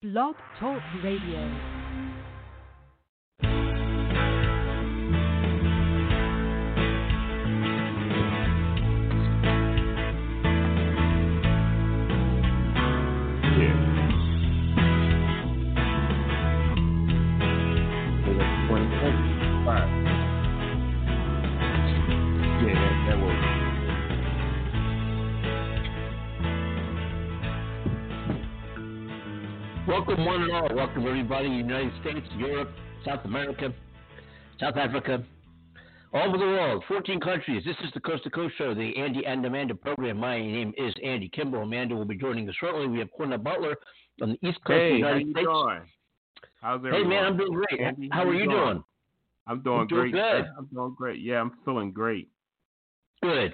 Blog Talk Radio. Welcome, one and all. Welcome, everybody. United States, Europe, South America, South Africa, all over the world. 14 countries. This is the Coast to Coast Show, the Andy and Amanda program. My name is Andy Kimball. Amanda will be joining us shortly. We have Cornell Butler on the East Coast hey, of the United how you States. Doing? How's everyone? Hey, man, I'm doing great. Andy, how, are you doing? I'm doing I'm doing great. good. I'm doing great. Yeah, I'm feeling great. Good,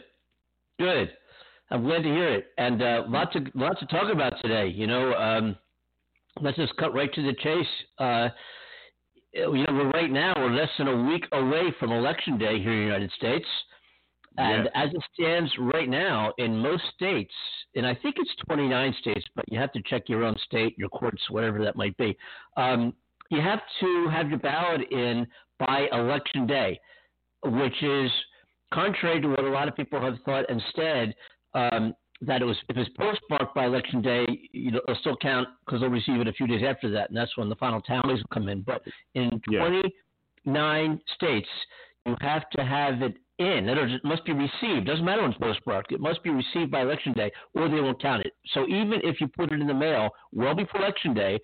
good. I'm glad to hear it, and uh, lots of lots to talk about today. You know, um, let's just cut right to the chase. Uh, you know, we're right now we're less than a week away from Election Day here in the United States, and Yes. as it stands right now in most states, and I think it's 29 states, but you have to check your own state, your courts, whatever that might be. Um, you have to have your ballot in by Election Day, which is contrary to what a lot of people have thought instead, um, that it was if it's postmarked by election day, you know, it'll still count because they'll receive it a few days after that, and that's when the final tallies will come in. But in Yeah. 29 states, you have to have it in. In other words, it must be received. Doesn't matter when it's postmarked. It must be received by election day, or they won't count it. So even if you put it in the mail well before election day,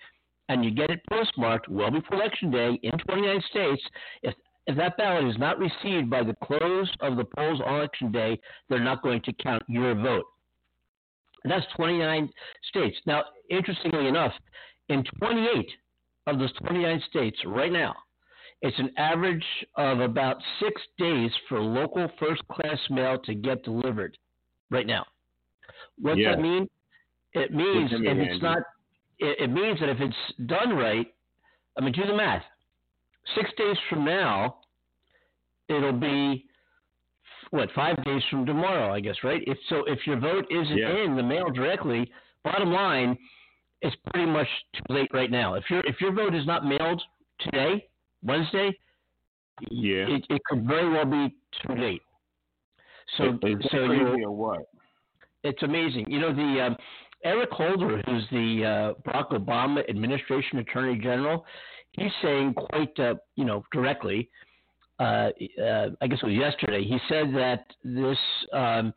and you get it postmarked well before election day in 29 states, if if that ballot is not received by the close of the polls on election day, they're not going to count your vote. And that's 29 states. Now, interestingly enough, in 28 of those 29 states right now, it's an average of about six days for local first class mail to get delivered right now. What does Yeah. that mean? It means that it's Andy? not, it, it means that if it's done right, I mean, do the math. Six days from now, it'll be what five days from tomorrow, I guess, right? If so, if your vote isn't Yeah. in the mail directly, bottom line, it's pretty much too late right now. If your if your vote is not mailed today, Wednesday, Yeah. it, it could very well be too late. So, Is so you what? it's amazing. You know, the um, Eric Holder, who's the uh, Barack Obama administration attorney general, he's saying quite, uh, you know, directly. Uh, uh, I guess it was yesterday. He said that this um,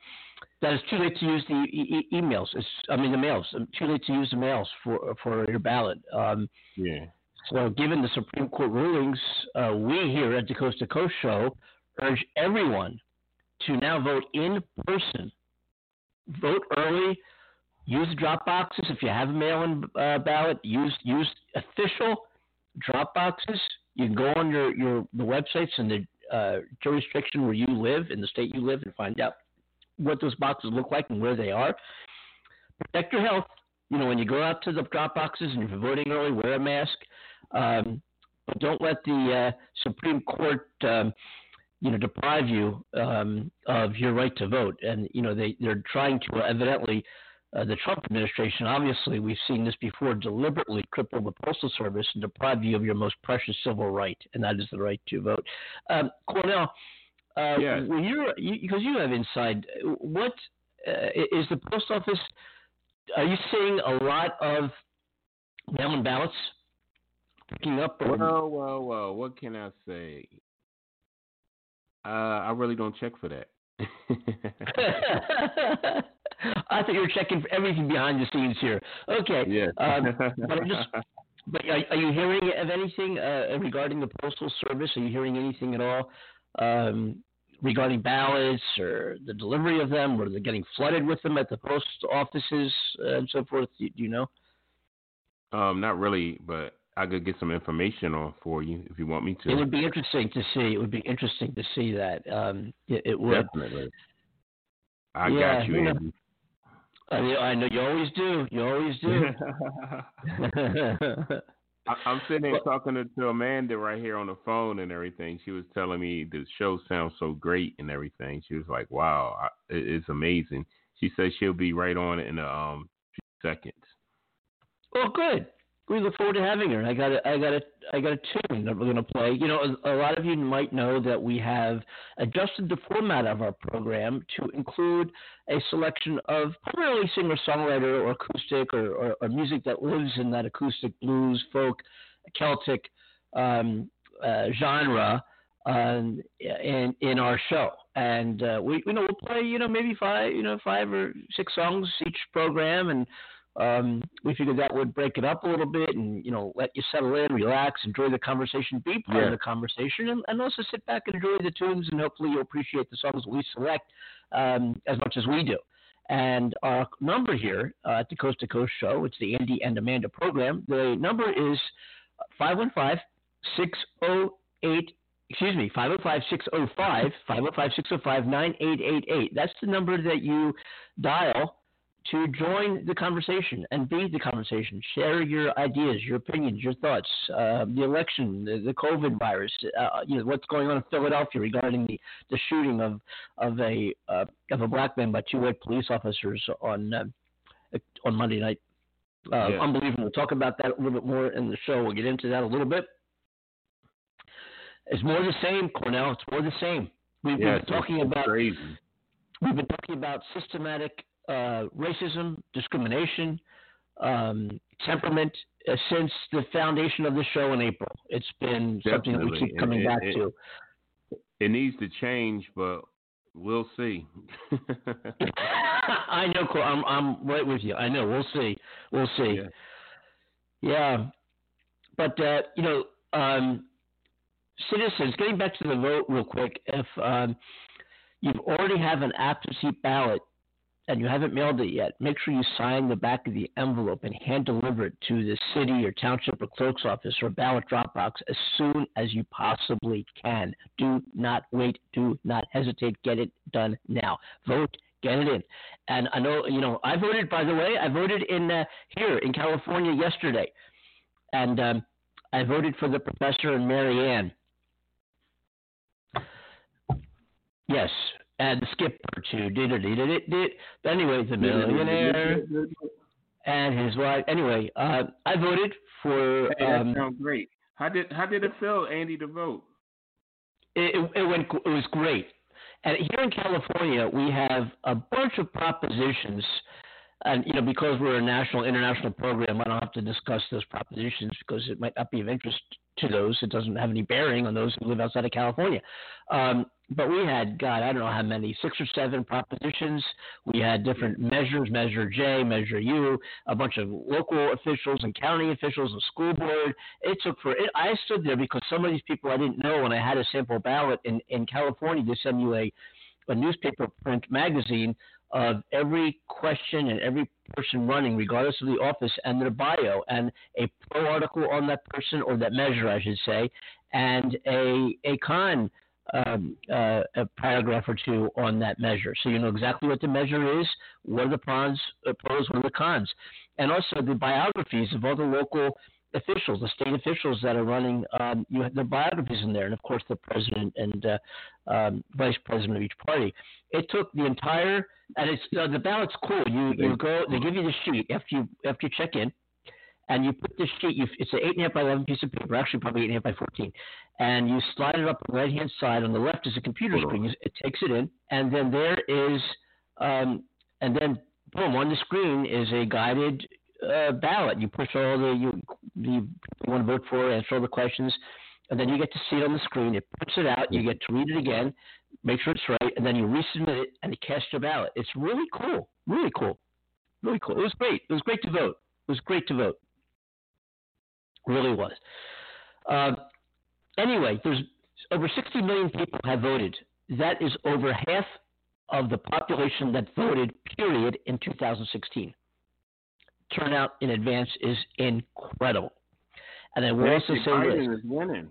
that it's too late to use the e- e- emails. It's, I mean, the mails. um, Too late to use the mails for for your ballot. Um, Yeah. so, given the Supreme Court rulings, uh, we here at the Coast to Coast Show urge everyone to now vote in person. Vote early. Use drop boxes if you have a mail-in uh, ballot. Use use official drop boxes. You can go on your, your the websites and the uh, jurisdiction where you live in the state you live and find out what those boxes look like and where they are. Protect your health. You know, when you go out to the drop boxes and you're voting early, wear a mask. Um, but don't let the uh, Supreme Court, um, you know, deprive you um, of your right to vote. And you know, they they're trying to evidently. Uh, the Trump administration, obviously, we've seen this before, deliberately cripple the postal service and deprive you of your most precious civil right, and that is the right to vote. Um, Cornell, uh, Yes. when you're you, because you have inside, what uh, is the post office? Are you seeing a lot of mail-in ballots picking up? Or, Well, well, well. What can I say? Uh, I really don't check for that. I thought you were checking for everything behind the scenes here. Okay. yeah. Um, but just, but are, are you hearing of anything uh, regarding the postal service? Are you hearing anything at all um, regarding ballots or the delivery of them, or they're getting flooded with them at the post offices uh, and so forth? Do, you know? um, not really, but I could get some information on for you if you want me to. It would be interesting to see. It would be interesting to see that. Um, it, it would. Definitely. I Yeah, got you, Andy. I, mean, I know you always do. You always do. I'm sitting there Well- talking to, to Amanda right here on the phone and everything. She was telling me the show sounds so great and everything. She was like, "Wow, I, it, it's amazing." She says she'll be right on in a um few seconds. well, good. We look forward to having her. I got a, I got a, I got a tune that we're going to play. You know, a, a, lot of you might know that we have adjusted the format of our program to include a selection of primarily singer-songwriter or acoustic or, or, or music that lives in that acoustic blues, folk, Celtic um, uh, genre um, in in our show. And uh, we, you know, we'll play, you know, maybe five, you know, five or six songs each program, and um, we figured that would break it up a little bit and, you know, let you settle in, relax, enjoy the conversation, be part yeah. of the conversation, and, and, also sit back and enjoy the tunes, and hopefully you'll appreciate the songs we select um, as much as we do. And our number here uh, at the Coast to Coast Show, it's the Andy and Amanda program. The number is 515 608 excuse me, 505 605 505 605 9888. That's the number that you dial to join the conversation and be the conversation. Share your ideas, your opinions, your thoughts. Uh, the election, the, the COVID virus, uh, you know what's going on in Philadelphia regarding the, the shooting of of a uh, of a black man by two white police officers on uh, on Monday night. Uh, yeah. Unbelievable. We'll talk about that a little bit more in the show. We'll get into that a little bit. It's more the same, Cornell. It's more the same. We've yeah, been talking about crazy. We've been talking about systematic uh, racism, discrimination, um, temperament uh, since the foundation of the show in April. It's been Definitely. something that we keep coming it, back it, to. It needs to change, but we'll see. I know. I'm I'm right with you. I know. We'll see. We'll see. Yeah. yeah. But uh, you know, um, citizens. Getting back to the vote real quick. If um, you already have an absentee ballot and you haven't mailed it yet, make sure you sign the back of the envelope and hand deliver it to the city or township or clerk's office or ballot drop box as soon as you possibly can. Do not wait. Do not hesitate. Get it done now. Vote. Get it in. And I know, you know, I voted, by the way, I voted in uh, here in California yesterday. And um, I voted for the professor and Mary Ann. Yes, and Skipper too. Did it? Did it? Did But anyway, the millionaire and his wife. Anyway, uh, I voted for. Hey, that um, sounds great. How did how did it feel, Andy, to vote? It, it, it went. It was great. And here in California, we have a bunch of propositions and you know because we're a national international program i don't have to discuss those propositions because it might not be of interest to those it doesn't have any bearing on those who live outside of california um, but we had god i don't know how many six or seven propositions. We had different measures measure j measure u a bunch of local officials and county officials and school board. It took for it i stood there because some of these people i didn't know and i had a sample ballot in in california to send you a a newspaper print magazine of every question and every person running, regardless of the office and their bio, and a pro article on that person or that measure, I should say, and a a con um, uh, a paragraph or two on that measure, so you know exactly what the measure is, what are the pros, uh, pros, what are the cons, and also the biographies of all the local officials, the state officials that are running, um, you have the biographies in there, and of course the president and uh, um, vice president of each party. It took the entire, and it's uh, the ballot's cool. You you go, they give you the sheet after you after you check in, and you put this sheet. You, it's an eight and a half by eleven piece of paper, actually probably eight and a half by fourteen, and you slide it up on the right hand side. On the left is a computer screen. It takes it in, and then there is, um, and then boom on the screen is a guided uh, ballot. You push all the you, you want to vote for, answer all the questions, and then you get to see it on the screen. It puts it out. You get to read it again, make sure it's right, and then you resubmit it and it casts your ballot. It's really cool. Really cool. Really cool. It was great. It was great to vote. It was great to vote. Really was. Uh, anyway, there's over 60 million people have voted. That is over half of the population that voted, period, in 2016 turnout in advance is incredible. And I will also say Biden this: is winning.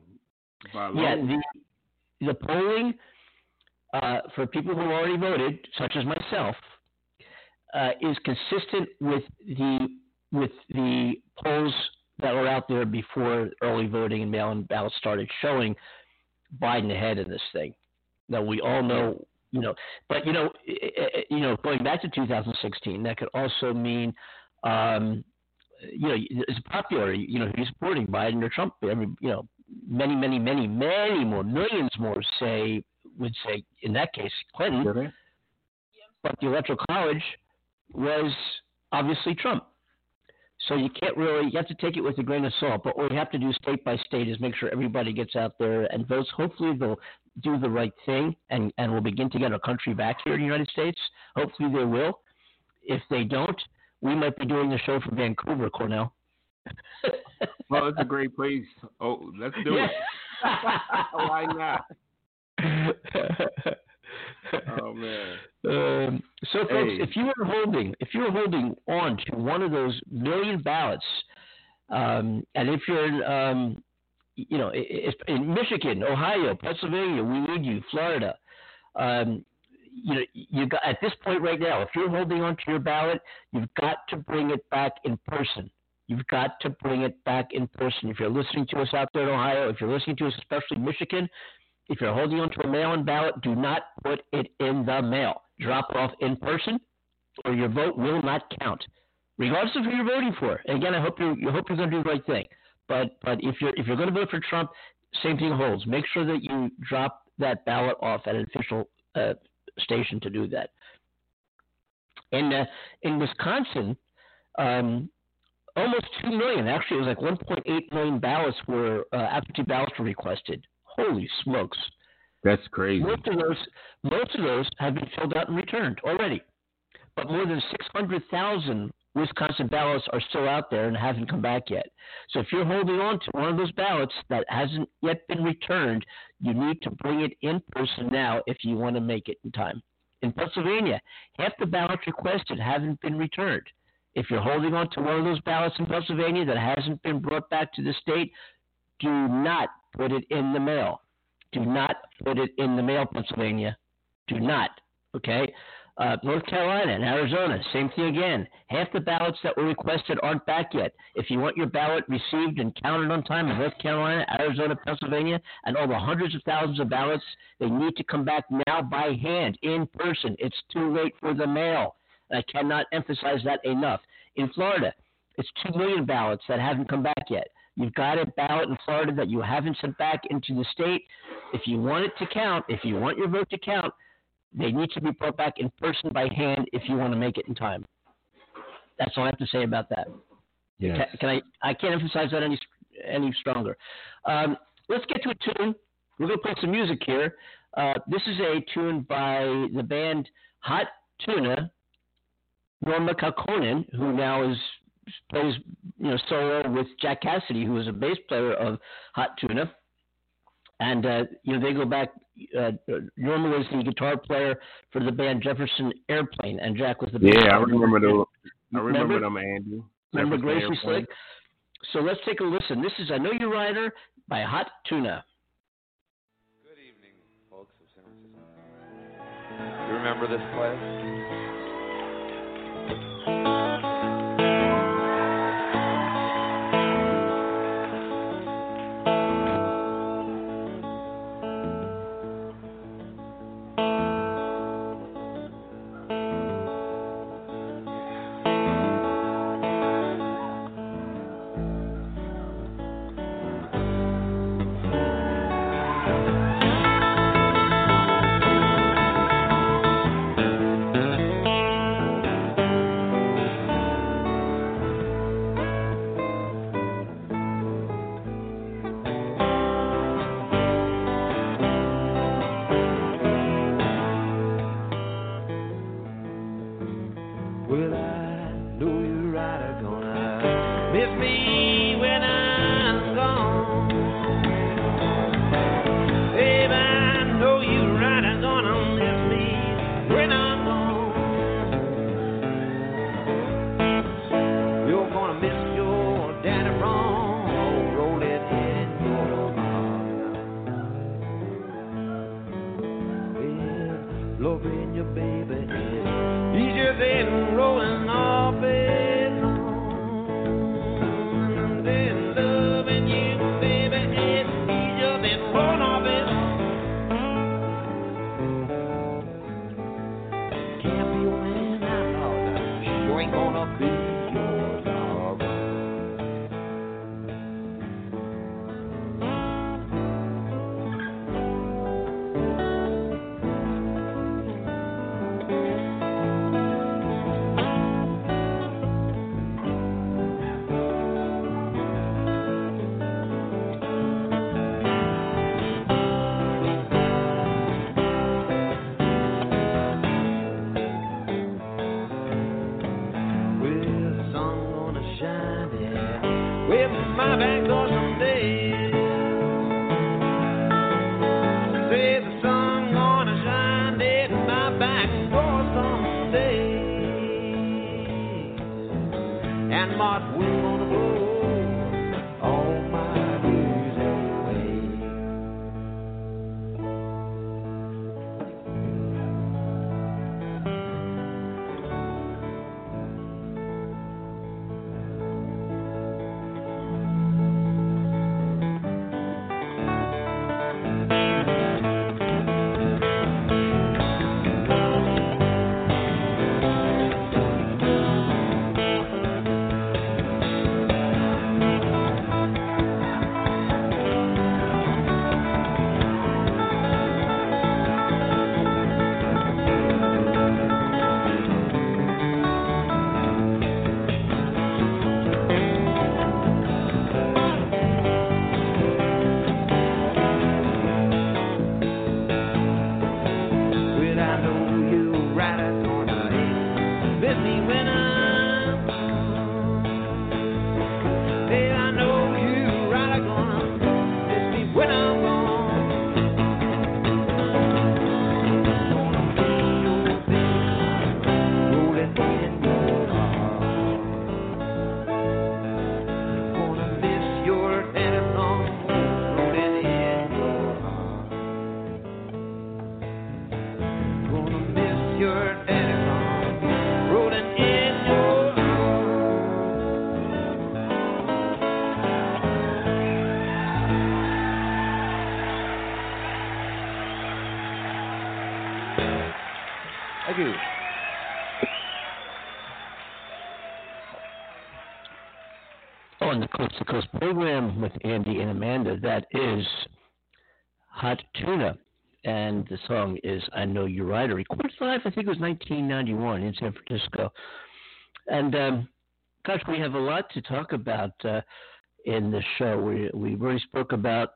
yeah, the the polling uh, for people who already voted, such as myself, uh, is consistent with the with the polls that were out there before early voting and mail-in ballots started showing Biden ahead in this thing. Now we all know, you know, but you know, you know, going back to 2016, that could also mean um, you know, it's popular. You know, who's supporting Biden or Trump? Every, you know, many, many, many, many more, millions more say would say in that case Clinton. But the electoral college was obviously Trump. So you can't really you have to take it with a grain of salt. But what we have to do state by state is make sure everybody gets out there and votes. Hopefully they'll do the right thing and, and we'll begin to get our country back here in the United States. Hopefully they will. If they don't, we might be doing the show from Vancouver, Cornell. well, it's a great place. Oh, let's do Yeah. it. Why not? Oh man. Um, so, folks, Hey. if you are holding, if you were holding on to one of those million ballots, um, and if you're in, um, you know, in Michigan, Ohio, Pennsylvania, we need you, Florida. Um, you know, you got at this point right now, if you're holding on to your ballot, you've got to bring it back in person. You've got to bring it back in person. If you're listening to us out there in Ohio, if you're listening to us, especially Michigan, if you're holding on to a mail-in ballot, do not put it in the mail. Drop off in person, or your vote will not count, regardless of who you're voting for. And again, I hope you you hope you're going to do the right thing. But but if you're if you're going to vote for Trump, same thing holds. Make sure that you drop that ballot off at an official uh, station to do that. In uh, in Wisconsin, um, almost two million. Actually, it was like 1.8 million ballots were uh, absentee ballots were requested. Holy smokes! That's crazy. Most of those, most of those have been filled out and returned already, but more than 600,000 Wisconsin ballots are still out there and haven't come back yet. So if you're holding on to one of those ballots that hasn't yet been returned, you need to bring it in person now if you want to make it in time. In Pennsylvania, half the ballots requested haven't been returned. If you're holding on to one of those ballots in Pennsylvania that hasn't been brought back to the state, do not put it in the mail. Do not put it in the mail, Pennsylvania. Do not. Okay? Uh, North Carolina and Arizona, same thing again. Half the ballots that were requested aren't back yet. If you want your ballot received and counted on time in North Carolina, Arizona, Pennsylvania, and all the hundreds of thousands of ballots, they need to come back now by hand, in person. It's too late for the mail. I cannot emphasize that enough. In Florida, it's 2 million ballots that haven't come back yet. You've got a ballot in Florida that you haven't sent back into the state. If you want it to count, if you want your vote to count, they need to be brought back in person by hand if you want to make it in time. That's all I have to say about that. Yes. Can, can I? I can't emphasize that any any stronger. Um, let's get to a tune. We're going to play some music here. Uh, this is a tune by the band Hot Tuna. Jorma Kaukonen, who now is plays you know solo with Jack Casady, who was a bass player of Hot Tuna, and uh, you know they go back. Uh, Jorma was the guitar player for the band Jefferson Airplane, and Jack was the bass Yeah, I remember the. I remember Remember? them, Andy. Remember Jefferson Gracie Slick? So let's take a listen. This is I Know You're Rider by Hot Tuna. Good evening, folks of San Francisco. You remember this place? Baby, the Coast to Coast program with Andy and Amanda. That is Hot Tuna. And the song is I Know You're Right. Recorded live, I think it was 1991 in San Francisco. And um, gosh, we have a lot to talk about uh, in the show. We, we already spoke about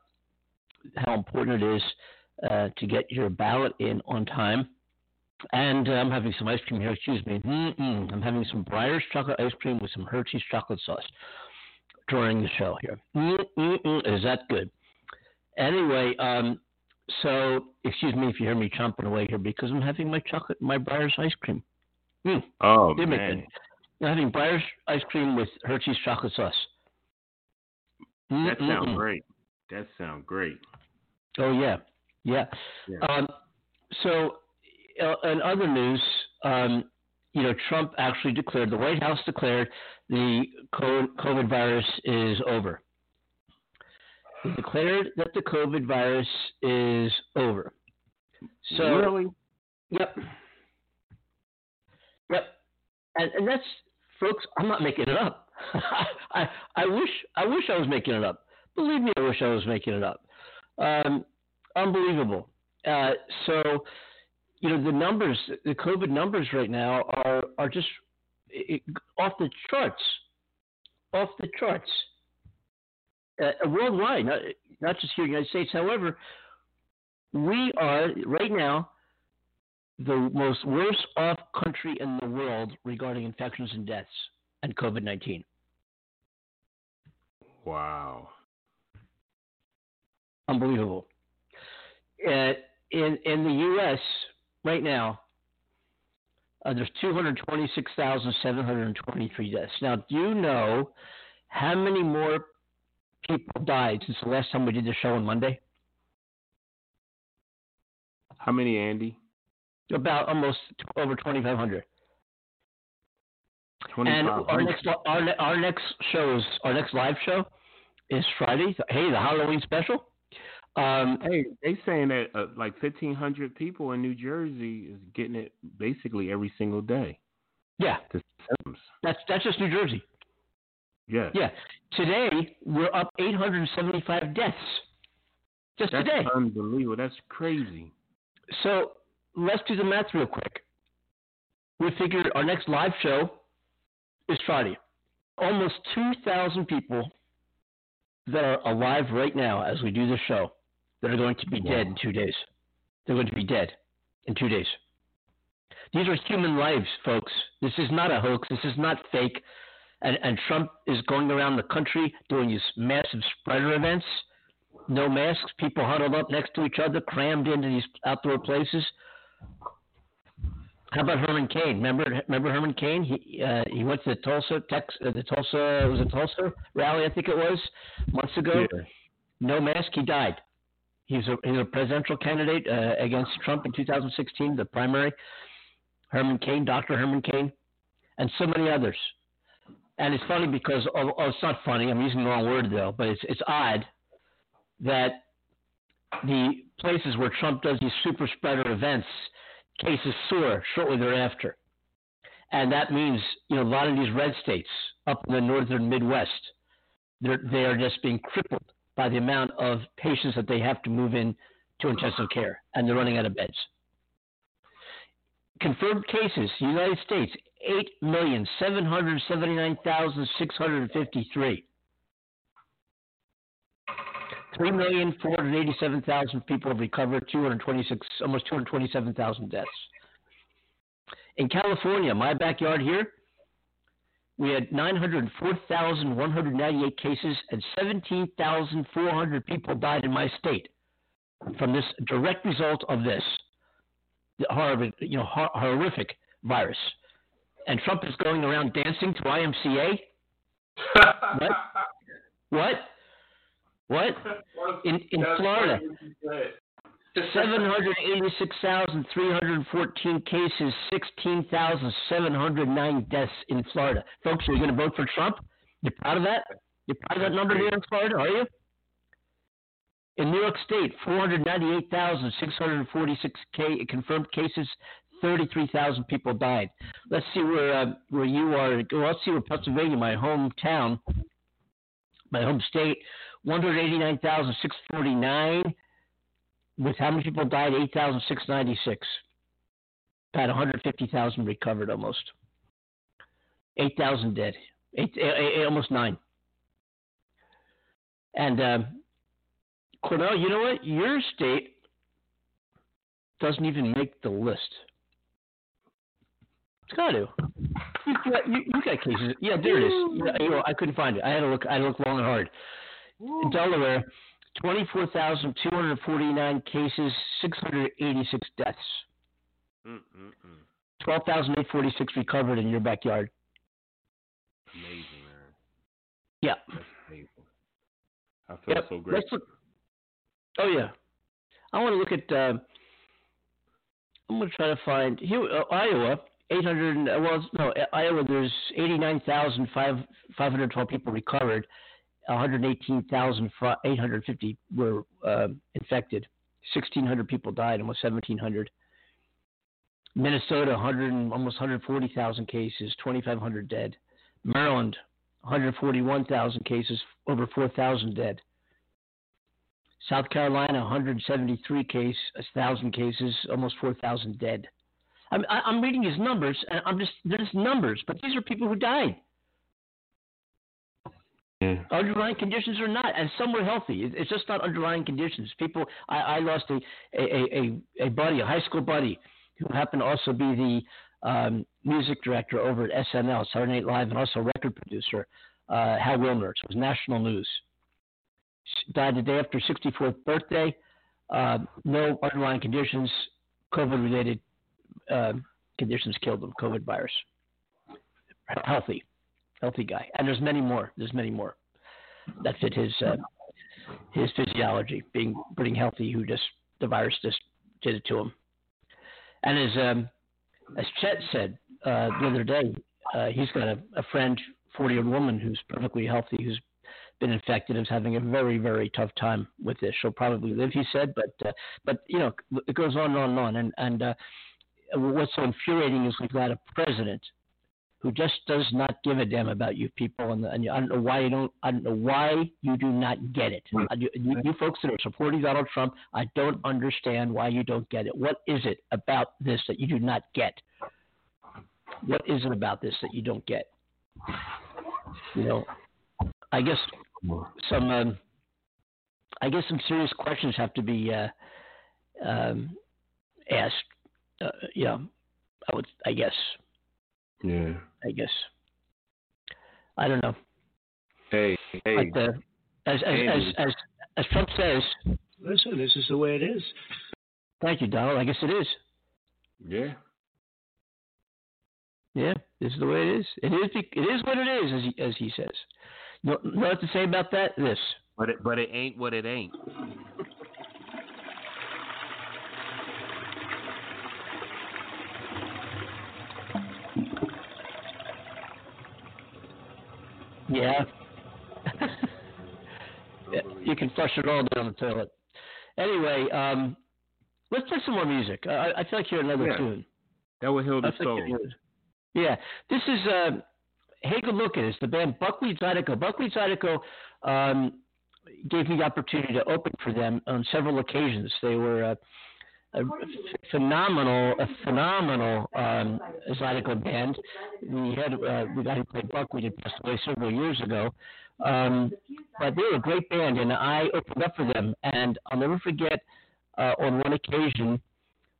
how important it is uh, to get your ballot in on time. And uh, I'm having some ice cream here. Excuse me. Mm-mm. I'm having some Breyers chocolate ice cream with some Hershey's chocolate sauce during the show here. Mm-mm-mm. Is that good? Anyway, um, so excuse me if you hear me chomping away here because I'm having my chocolate, my Breyers ice cream. Mm, Oh man. I'm having Breyers ice cream with Hershey's chocolate sauce. that sounds Mm-mm-mm. great. That sounds great. Oh yeah, yeah. Yeah. Um, so, uh, in other news, um, you know, Trump actually declared the White House declared the COVID virus is over. He declared that the COVID virus is over. So, really? yep, yep, and and that's, folks. I'm not making it up. I I wish I wish I was making it up. Believe me, I wish I was making it up. Um, unbelievable. Uh, so, you know, the numbers, the COVID numbers right now are are just it, off the charts, off the charts, uh, worldwide, not not just here in the United States. However, we are right now the most worst off country in the world regarding infections and deaths and COVID nineteen. Wow. Unbelievable. Uh, in in the U.S. right now, uh, there's 226,723 deaths. Now, do you know how many more people died since the last time we did the show on Monday? How many, Andy? About almost t- over 2,500. Twenty And our next our, our next show is our next live show is Friday. Hey, the Halloween special. Um, Hey, they saying that uh, like fifteen hundred people in New Jersey is getting it basically every single day. yeah, that's that's just New Jersey. Yes. Yeah. Today we're up 875 deaths. Just That's today. unbelievable. That's crazy. So let's do the math real quick. We figured our next live show is Friday. Almost 2,000 people that are alive right now as we do this show that are going to be dead in two days. They're going to be dead in two days. These are human lives, folks. This is not a hoax. This is not fake. and, and Trump is going around the country doing these massive spreader events. No masks, people huddled up next to each other, crammed into these outdoor places. How about Herman Cain? Remember, remember Herman Cain? He uh, he went to the Tulsa, Tex, uh, the Tulsa was it Tulsa rally? I think it was months ago. Yeah. No mask. He died. He's a he's a presidential candidate uh, against Trump in 2016, the primary. Herman Cain, Dr. Herman Cain, and so many others. And it's funny because oh, oh, it's not funny. I'm using the wrong word though, but it's it's odd that the places where Trump does these super spreader events, cases soar shortly thereafter. And that means, you know, a lot of these red states up in the northern Midwest, they're, they are just being crippled by the amount of patients that they have to move in to intensive care, and they're running out of beds. Confirmed cases, United States, 8,779,653. 3,487,000 people have recovered, 226, almost 227,000 deaths. In California, my backyard here, we had 904,198 cases and 17,400 people died in my state from this direct result of this the horrible, you know, hor- horrific virus. And Trump is going around dancing to YMCA. What? What? What? In in Florida, 786,314 cases, 16,709 deaths in Florida. Folks, are you going to vote for Trump? You're proud of that? You're proud of that number here in Florida, are you? In New York State, 498,646 ca- confirmed cases, 33,000 people died. Let's see where uh, where you are. Well, let's see where Pennsylvania, my hometown, my home state, 189,649 with how many people died? 8,696. About 150,000 recovered almost. 8,000 dead. Eight, eh, eh, almost nine. And uh, Cornell, you know what? Your state doesn't even make the list. It's got to. You got, you, you got cases. Yeah, there it is. You know, I couldn't find it. I had to look. I had to look long and hard. Delaware, 24,249 cases, 686 deaths. Mm-mm-mm. 12,846 recovered in your backyard. Amazing, man. Yeah. That's amazing. I feel Yep. so great. Look. Oh yeah. I want to look at. Uh, I'm going to try to find here uh, Iowa. 800. uh, Well, no, Iowa. There's 89,512 people recovered. 118,850 were uh, infected. 1,600 people died. Almost 1,700. Minnesota, 100, almost 140,000 cases. 2,500 dead. Maryland, 141,000 cases. Over 4,000 dead. South Carolina, 173 case, 1,000 cases, almost 4,000 dead. I'm, I'm reading his numbers, and I'm just they're numbers, but these are people who died. Yeah. Underlying conditions or not, and some were healthy. It's just not underlying conditions. People, I, I lost a, a, a, a buddy, a high school buddy, who happened to also be the um, music director over at SNL, Saturday Night Live, and also record producer, uh, Hal Willner. So it was national news died the day after 64th birthday. Uh, no underlying conditions, COVID related uh, conditions killed him, COVID virus. Healthy, healthy guy. And there's many more. There's many more that fit his uh, his physiology, being being healthy, who just the virus just did it to him. And as um, as Chet said uh, the other day, uh, he's got a, a friend, 40 year old woman who's perfectly healthy, who's been infected is having a very very tough time with this. She'll probably live, he said, but uh, but you know it goes on and on and on. And and uh, what's so infuriating is we've got a president who just does not give a damn about you people, and, and I don't know why you don't. I don't know why you do not get it. You, you folks that are supporting Donald Trump, I don't understand why you don't get it. What is it about this that you do not get? What is it about this that you don't get? You know, I guess some um, I guess some serious questions have to be uh, um, asked. Uh, you know, I would I guess Yeah. I guess. I don't know. Hey, hey, But uh, as, as, as Andy. as as Trump says, listen, this is the way it is. Thank you, Donald. I guess it is. yeah. Yeah, this is the way it is. It is. bec- It is what it is, as he, as he says. You know, know what to say about that? This. But it, but it ain't what it ain't. Yeah. You can flush it all down the toilet. Anyway, um, let's play some more music. I, I feel like hearing another Yeah. tune. That would heal the soul. Yeah, this is uh, Hey Good Looking. It's the band Buckwheat Zydeco. Buckwheat Zydeco um, gave me the opportunity to open for them on several occasions. They were uh, a phenomenal, a phenomenal um, Zydeco band. We had uh, the guy who played We did passed away several years ago. Um, but they were a great band, and I opened up for them. And I'll never forget uh, on one occasion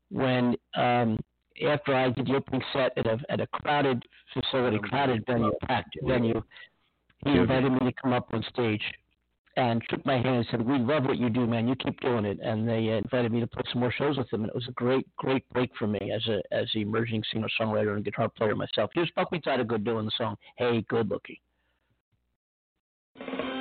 when um, after I did the opening set at a at a crowded facility, crowded venue, packed venue, he invited me to come up on stage and shook my hand and said, "We love what you do, man. You keep doing it." And they invited me to play some more shows with them, and it was a great, great break for me as a as an emerging singer songwriter and guitar player myself. Here's Buckwheat Zydeco doing the song "Hey Good Looking." Hey, good looking.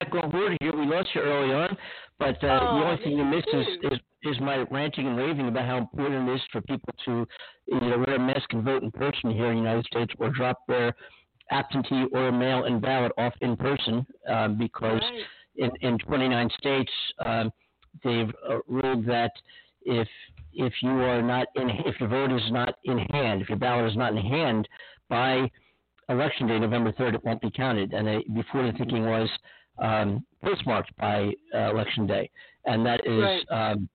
Back on board here. We lost you early on, but uh, Oh, the only thing you missed is, is is my ranting and raving about how important it is for people to either wear a mask and vote in person here in the United States, or drop their absentee or mail-in ballot off in person, um, because Right. in, in 29 states, um, they've uh, ruled that if if you are not in, if your vote is not in hand, if your ballot is not in hand by election day, November 3rd, it won't be counted. And they, before the thinking was um, postmarked by uh, election day, and that is. Right. Um,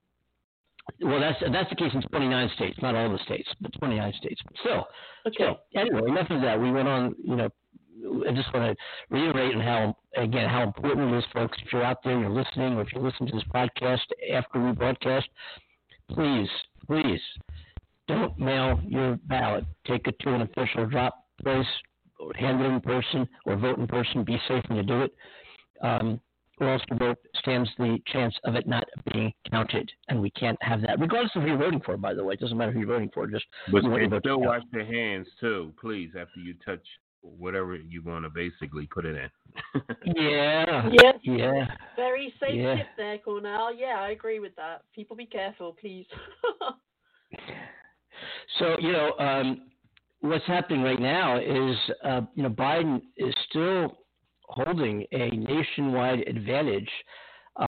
well, that's that's the case in 29 states, not all the states, but 29 states. But still, Okay. so anyway, enough of that. We went on, you know, I just want to reiterate and how again how important it is, folks. If you're out there, you're listening, or if you listen to this podcast after we broadcast, please, please don't mail your ballot. Take it to an official drop place, or hand it in person, or vote in person. Be safe when you do it. Um, or else your vote stands the chance of it not being counted, and we can't have that, regardless of who you're voting for. By the way, it doesn't matter who you're voting for. Just But you want your and vote to still wash your hands too, please, after you touch whatever you want to basically put it in. Yeah. Yes. Yeah. Very safe Yeah. tip there, Cornell. Yeah, I agree with that. People be careful, please. So you know um, what's happening right now is uh, you know Biden is still holding a nationwide advantage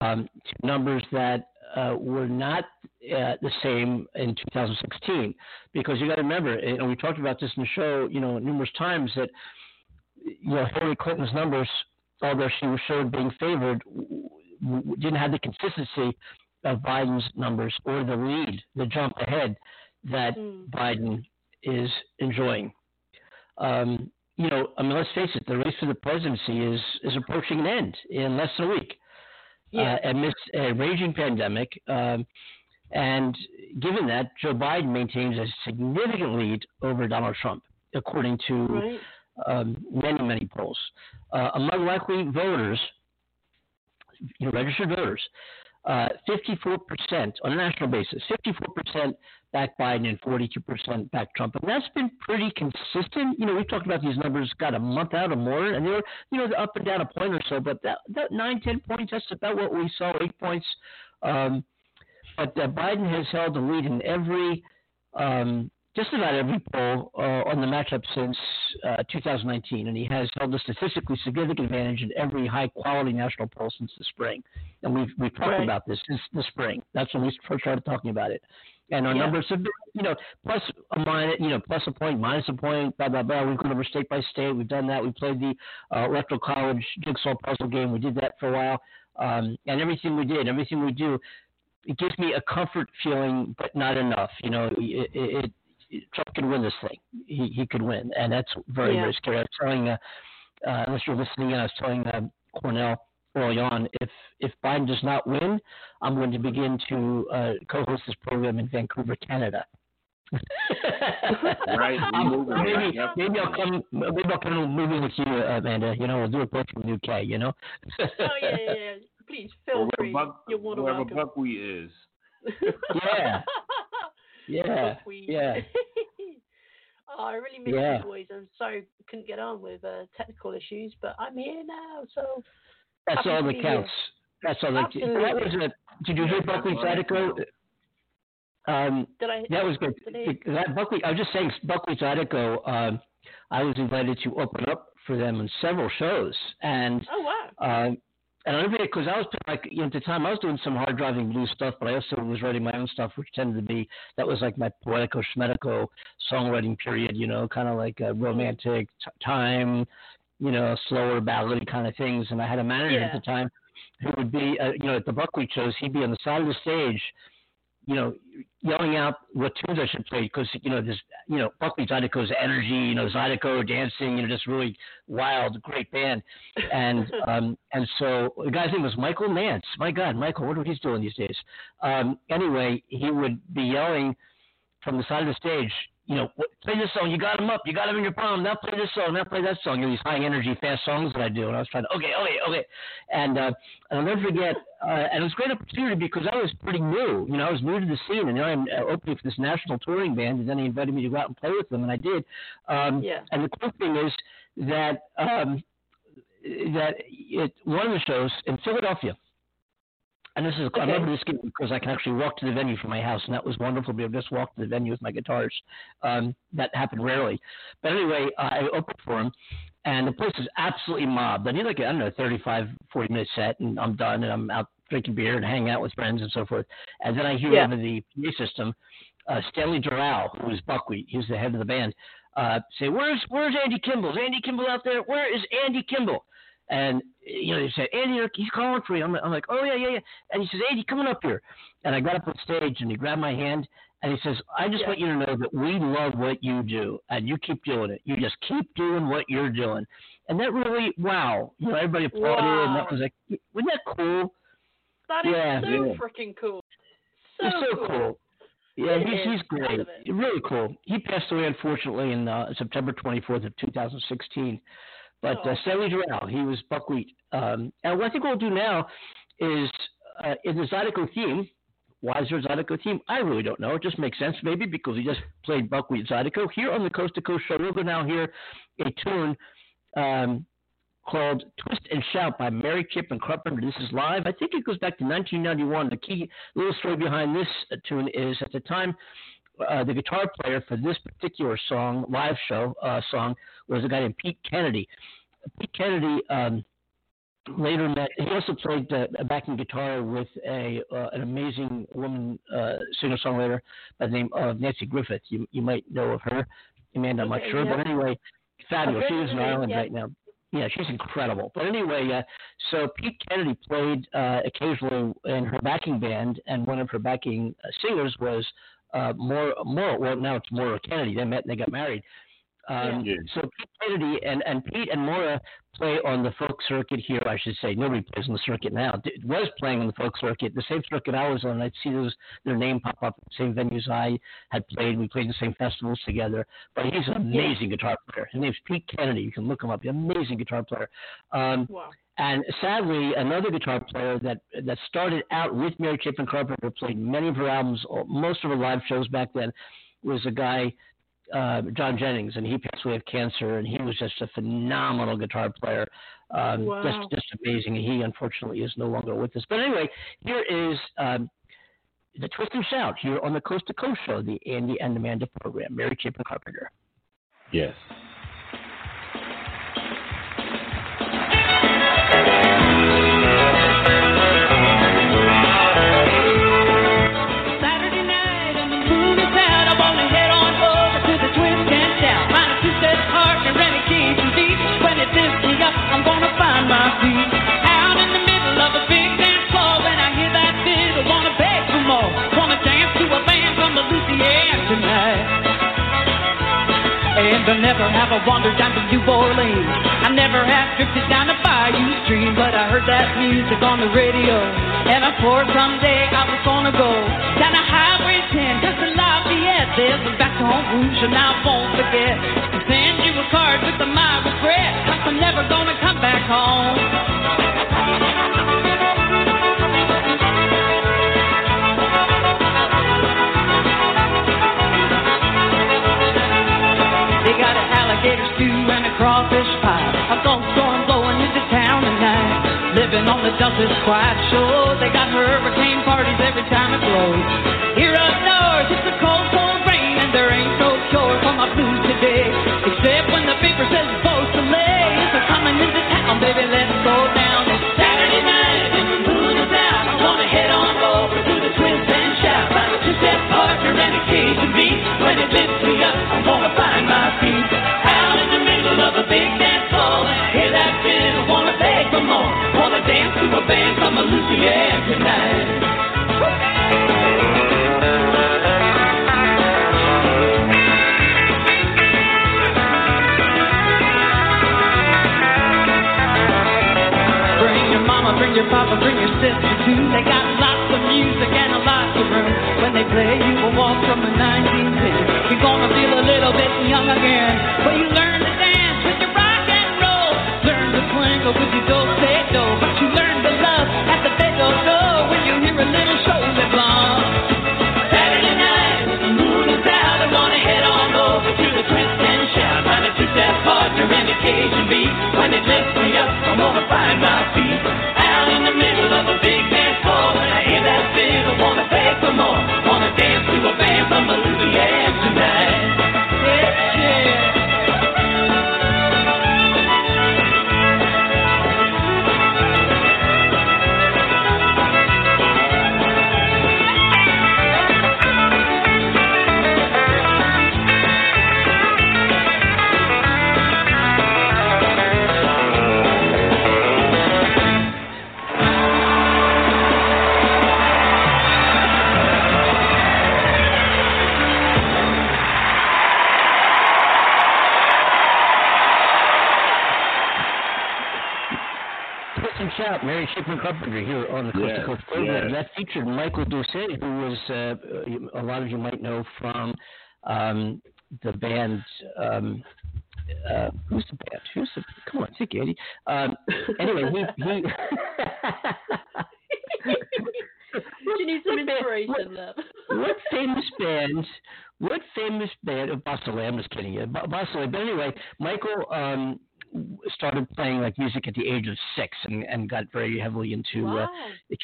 um, to numbers that uh, were not uh, the same in 2016 because you got to remember and we talked about this in the show you know numerous times that you know Hillary Clinton's numbers although she was showed being favored w- w- didn't have the consistency of Biden's numbers or the lead the jump ahead that Mm. Biden is enjoying. Um, you know, I mean, let's face it, the race for the presidency is is approaching an end in less than a week. Yeah. Uh, amidst a raging pandemic, um, and given that, Joe Biden maintains a significant lead over Donald Trump, according to right. um, many, many polls. Uh, among likely voters, you know, registered voters, uh, 54% on a national basis, 54% back Biden and 42% back Trump. And that's been pretty consistent. You know, we've talked about these numbers, got a month out or more, and they were, you know, up and down a point or so, but that, that 9, 10 points, that's about what we saw, 8 points. Um, but uh, Biden has held the lead in every um, just about every poll uh, on the matchup since uh, 2019, and he has held a statistically significant advantage in every high-quality national poll since the spring. And we've we've talked Right. about this since the spring. That's when we first started talking about it. And our Yeah. numbers have been, you know, plus a minus, you know, plus a point, minus a point, blah blah blah. We've gone over state by state. We've done that. We played the uh, electoral college jigsaw puzzle game. We did that for a while. Um, and everything we did, everything we do, it gives me a comfort feeling, but not enough. You know, it, it, it Trump could win this thing. He he could win, and that's very Yeah. very scary. I was telling, uh, uh, unless you're listening, I was telling uh, Cornell early on, if if Biden does not win, I'm going to begin to uh, co-host this program in Vancouver, Canada. Right, we I'm- maybe Yep. maybe I'll come maybe I'll come and move in with you, uh, Amanda. You know, we'll do a both from the UK. You know. oh yeah, yeah, yeah. Please feel Or free. Buck, You're more than wherever welcome. Buckwheat is. Yeah. Yeah. Buckwheat. Yeah. oh, I really miss Yeah. you boys. I'm sorry couldn't get on with uh, technical issues, but I'm here now, so That's all that counts. That's all that. Absolutely. That was a. Did you hear That's article? Um, did I? that was good. I- That Buckwheat. I was just saying, Buckwheat's article. Um, I was invited to open up for them on several shows, and Oh wow. um, and I because I was like, you know, at the time I was doing some hard driving blues stuff, but I also was writing my own stuff, which tended to be that was like my poetico schmetico songwriting period, you know, kind of like a romantic t- time, you know, slower ballady kind of things. And I had a manager Yeah. at the time who would be, uh, you know, at the Buckwheat shows, he'd be on the side of the stage, you know, yelling out what tunes I should play because you know this, you know, Buckwheat Zydeco's energy, you know, Zydeco dancing, you know, just really wild, great band, and um, and so the guy's name was Michael Nance. My God, Michael, what are he's doing these days? Um, anyway, he would be yelling from the side of the stage, you know, play this song. You got him up. You got him in your palm. Now play this song. Now play that song. You know, these high energy, fast songs that I do. And I was trying to, okay, okay, okay. And, uh, and I'll never forget, uh, and it was a great opportunity because I was pretty new. You know, I was new to the scene. And you know, I'm uh, opening for this national touring band. And then they invited me to go out and play with them. And I did. Um, Yeah. And the cool thing is that, um, that it, one of the shows in Philadelphia, and this is I Okay. remember this game because I can actually walk to the venue from my house, and that was wonderful to be able to just walk to the venue with my guitars. Um, that happened rarely, but anyway, uh, I opened for him, and the place was absolutely mobbed. I did like, I don't know, 35, 40 minute set, and I'm done, and I'm out drinking beer and hanging out with friends and so forth. And then I hear Yeah. over the PA system, uh, Stanley Dural, who was Buckwheat, he was the head of the band, uh, say, "Where's Where's Andy Kimball? Is Andy Kimball out there? Where is Andy Kimball?" And you know, they said, "Andy, he's calling for you." I'm, I'm like, "Oh yeah, yeah, yeah." And he says, "Andy, coming up here." And I got up on stage, and he grabbed my hand, and he says, "I just Yeah. want you to know that we love what you do, and you keep doing it. You just keep doing what you're doing." And that really, wow, you know, everybody applauded, and that was like, wasn't that cool? That is Yeah, so yeah. freaking cool. So, He's so cool. Yeah, It he's he's great. Really cool. He passed away unfortunately in uh, September 24th of 2016. But uh, Oh. Stanley Dural, he was buckwheat. Um, and what I think we'll do now is uh, in the Zydeco theme. Why is there a Zydeco theme? I really don't know. It just makes sense maybe because he just played buckwheat Zydeco. Here on the Coast to Coast show, we're going to now hear a tune um, called Twist and Shout by Mary Chapin Carpenter. This is live. I think it goes back to 1991. The key little story behind this uh, tune is at the time, uh, the guitar player for this particular song, live show uh, song, was a guy named Pete Kennedy. Pete Kennedy um, later met. He also played uh, a backing guitar with a uh, an amazing woman uh, singer songwriter by the name of Nanci Griffith. You you might know of her. Amanda, I'm not Okay, sure, yeah. but anyway, fabulous. She lives in Ireland yeah. right now. Yeah, she's incredible. But anyway, uh, so Pete Kennedy played uh, occasionally in her backing band, and one of her backing uh, singers was uh, more Maura. Well, now it's Maura Kennedy. They met and they got married. Um, Yeah. So Pete Kennedy and, and Pete and Maura play on the folk circuit here. I should say nobody plays on the circuit now. D- Was playing on the folk circuit, the same circuit I was on. I'd see those their name pop up the same venues I had played. We played the same festivals together. But he's an amazing guitar player. His name's Pete Kennedy. You can look him up. He's an amazing guitar player. Um, Wow. and sadly, another guitar player that that started out with Mary Chapin Carpenter, played many of her albums, most of her live shows back then, was a guy, uh, John Jennings, and he passed away of cancer, and he was just a phenomenal guitar player, um, Wow. just just amazing. And he unfortunately is no longer with us. But anyway, here is. Um, the Twist and Shout here on the Coast to Coast show, the Andy and Amanda program. Mary Chapin Carpenter. Yes. And I never have I wandered down to New Orleans. I never have drifted down the bayou stream, but I heard that music on the radio. And I swore someday I was gonna go down to Highway 10 just to Lafayette. There's a Baton Rouge, and I won't forget. to Send you a card with my regret. I'm never gonna come back home. Living on the Delta's quiet shore. They got hurricane parties every time it blows. Here up north, it's a cold, cold rain, and there ain't no cure for my blues today. Except when the paper says Beausoleil is coming into town, baby, let's go down. It's Saturday night and the moon is out. I wanna head on over to the twist and shout. Find a two-step partner and a Cajun beat. When it lifts me up, I wanna find my feet. Out in the middle of a big dance floor, hear that fiddle, wanna beg for more. A band from Louisiana tonight. Bring your mama, bring your papa, bring your sister too. They got lots of music and a lot of room. When they play Carpenter here on the Coast Yes, to Coast program. yes. That featured Michael Doucet, who was, uh, a lot of you might know from um, the band. Um, uh, who's the band? Who's the? Come on, take Andy. Um, anyway, he. he Do you need some inspiration, love? what famous band? What famous band? Oh, Bossa I'm just kidding you. Bo- Bossa But anyway, Michael um, started playing like music at the age of six and, and got very heavily into uh, Wow.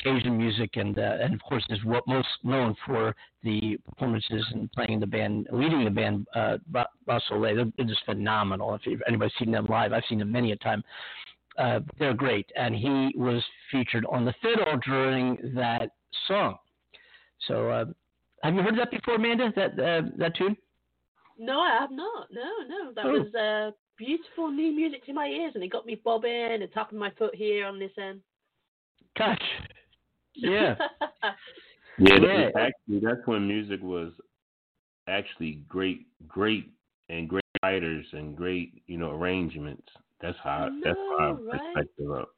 Cajun music and uh, and of course is what most known for the performances and playing in the band, leading the band. Uh, Ba- They're, they're just phenomenal. If anybody's seen them live, I've seen them many a time. Uh, they're great, and he was featured on the fiddle during that song. So, uh, have you heard that before, Amanda? That uh, that tune? No, I have not. No, no. That Oh. was uh, beautiful new music to my ears, and it got me bobbing and tapping my foot here on this end. Gosh, yeah. Yeah, Yeah. actually, that's when music was actually great, great, and great writers and great, you know, arrangements. That's how. I that's how know, I right? perspective up.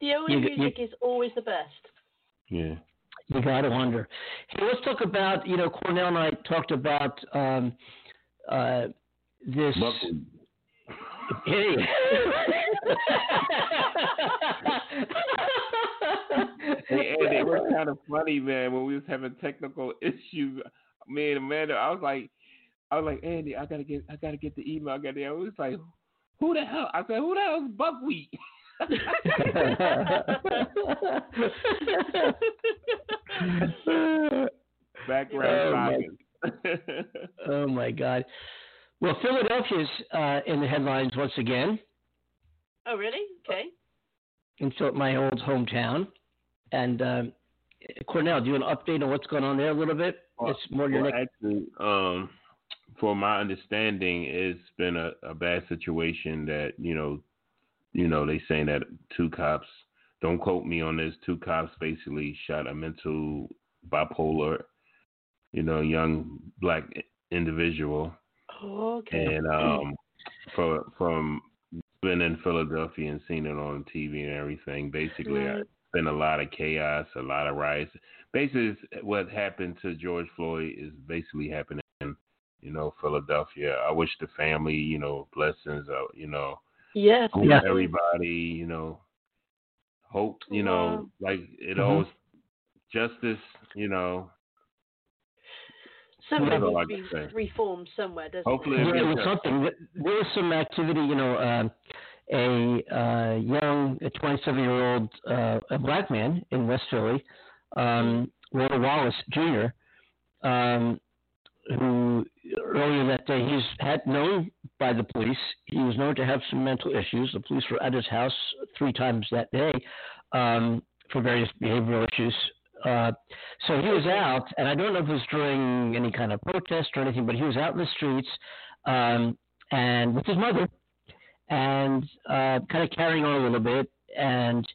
the only You- you- music is always the best. Yeah. You gotta wonder. Hey, let's talk about you know Cornell and I talked about um, uh, this. Buckley. Hey. Hey, Andy, it was kind of funny, man, when we was having technical issues. Me and Amanda, I was like, I was like, Andy, I gotta get, I gotta get the email. I got it. I was like, who the hell? I said, who the hell is Buckwheat? Background Oh, science. oh my God. Well, Philadelphia's uh, in the headlines once again. oh, really? Okay. And so, my old hometown. And um, Cornell, do you want an update on what's going on there a little bit? Well, it's more your well, neck. actually, um, for my understanding, it's been a, a bad situation that you know, you know, they saying that two cops. Don't quote me on this. Two cops basically shot a mental bipolar, you know, young black individual, Okay. and um, for from been in Philadelphia and seen it on TV and everything. Basically, Right. it's been a lot of chaos, a lot of riots. Basically, what happened to George Floyd is basically happening in, you know, Philadelphia. I wish the family, you know, blessings, uh, you know, yes. everybody, you know, hope, you know, like it Mhm. always justice, you know. Something That's needs I to be reformed somewhere, doesn't Hopefully it? it Yeah, it was something. There was some activity, you know, uh, a uh, young 27 year old uh, a black man in West Philly, um, Walter Wallace Jr., um, who earlier that day he's had known by the police. He was known to have some mental issues. The police were at his house three times that day um, for various behavioral issues. Uh, so he was out, and I don't know if it was during any kind of protest or anything, but he was out in the streets um, and with his mother, and uh, kind of carrying on a little bit. And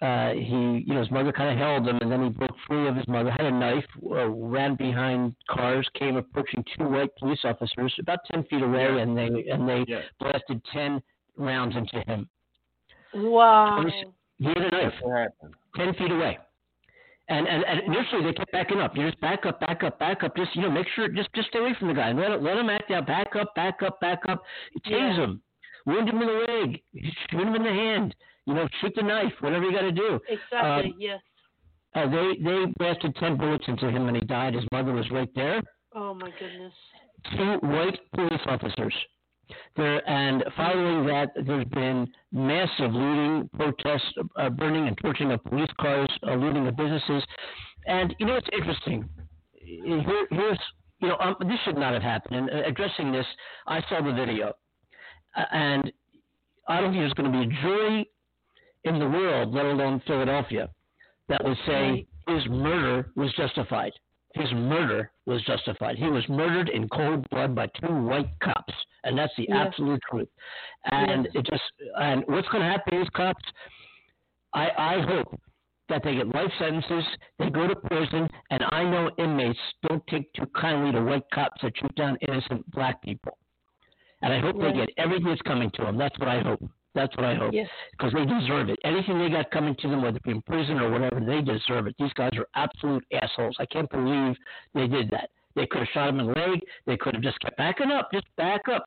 uh, he, you know, his mother kind of held him, and then he broke free of his mother, had a knife, uh, ran behind cars, came approaching two white police officers about ten feet away, Yeah. and they and they Yeah. blasted ten rounds into him. Wow. He had a knife ten feet away. And, and and initially they kept backing up. You just back up, back up, back up. Just you know, make sure just just stay away from the guy. Let it, let him act out. Back up, back up, back up. Tase Yeah. him, wound him in the leg, shoot him in the hand. You know, shoot the knife. Whatever you got to do. Exactly. Um, yes. Uh, they they blasted ten bullets into him and he died. His mother was right there. Oh my goodness. Two white police officers. There and following that, there's been massive looting, protests, uh, burning and torching of police cars, uh, looting of businesses. And you know it's interesting? Here, here's you know um, this should not have happened. And uh, addressing this, I saw the video, uh, and I don't think there's going to be a jury in the world, let alone Philadelphia, that would say his murder was justified. His murder was justified. He was murdered in cold blood by two white cops, and that's the absolute truth. And Yes. it just and what's going to happen to these cops? I I hope that they get life sentences, they go to prison, and I know inmates don't take too kindly to white cops that shoot down innocent black people. And I hope they get everything that's coming to them. That's what I hope. That's what I hope Yes. because they deserve it. Anything they got coming to them, whether it be in prison or whatever, they deserve it. These guys are absolute assholes. I can't believe they did that. They could have shot him in the leg. They could have just kept backing up, just back up.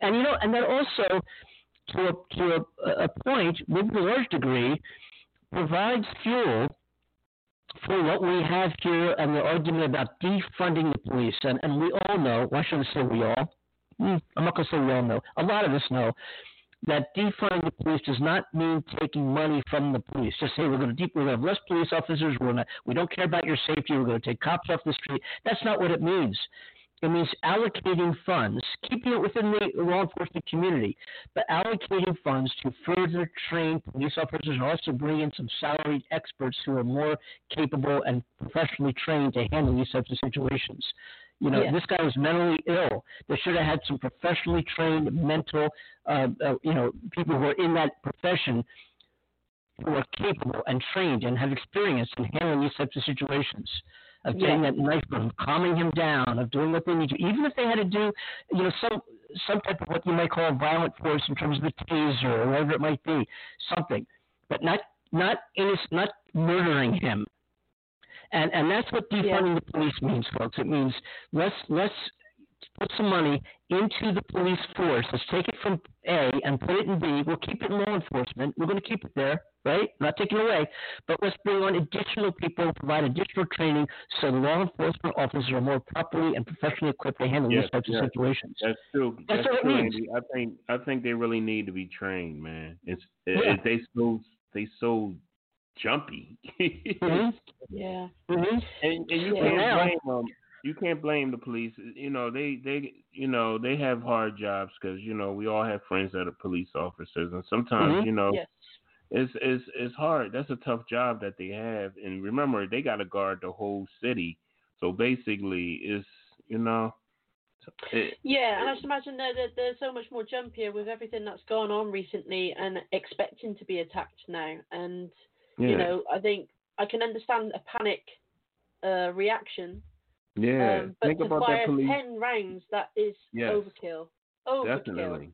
And you know, and that also, to a to a, a point, with a large degree, provides fuel for what we have here and the argument about defunding the police. And and we all know. Why should I say we all? Hmm, I'm not going to say we all know. A lot of us know that defunding the police does not mean taking money from the police. Just say we're going to deep, we're going to have less police officers. We're to, we don't care about your safety. We're going to take cops off the street. That's not what it means. It means allocating funds, keeping it within the law enforcement community, but allocating funds to further train police officers and also bring in some salaried experts who are more capable and professionally trained to handle these types of situations. You know, Yeah. this guy was mentally ill. They should have had some professionally trained mental, uh, uh, you know, people who are in that profession who are capable and trained and have experience in handling these types of situations. Of getting Yeah. that knife from him, calming him down, of doing what they need to, even if they had to do, you know, some some type of what you might call violent force in terms of a taser or whatever it might be, something, but not not innocent, not murdering him. And and that's what defunding the police means, folks. It means let's let's put some money into the police force. Let's take it from A and put it in B. We'll keep it in law enforcement. We're going to keep it there, right? Not taking it away. But let's bring on additional people, provide additional training so the law enforcement officers are more properly and professionally equipped to handle Yes, these types yes. of situations. That's true. That's That's, what it true, means. Andy. I think I think they really need to be trained, man. It's Yeah. it, they so they so jumpy. hmm Yeah. hmm And, and you Yeah. can't blame them. You can't blame the police. You know they they you know they have hard jobs because you know we all have friends that are police officers, and sometimes Mhm. you know Yes. it's it's it's hard. That's a tough job that they have, and remember they got to guard the whole city. So basically, it's you know. It, Yeah, and I just imagine that that they're so much more jumpier with everything that's gone on recently and expecting to be attacked now. And yeah, you know, I think I can understand a panic uh, reaction. yeah. Um, but Think to about fire that police. ten rounds, that is Yes. overkill. Overkill. Definitely.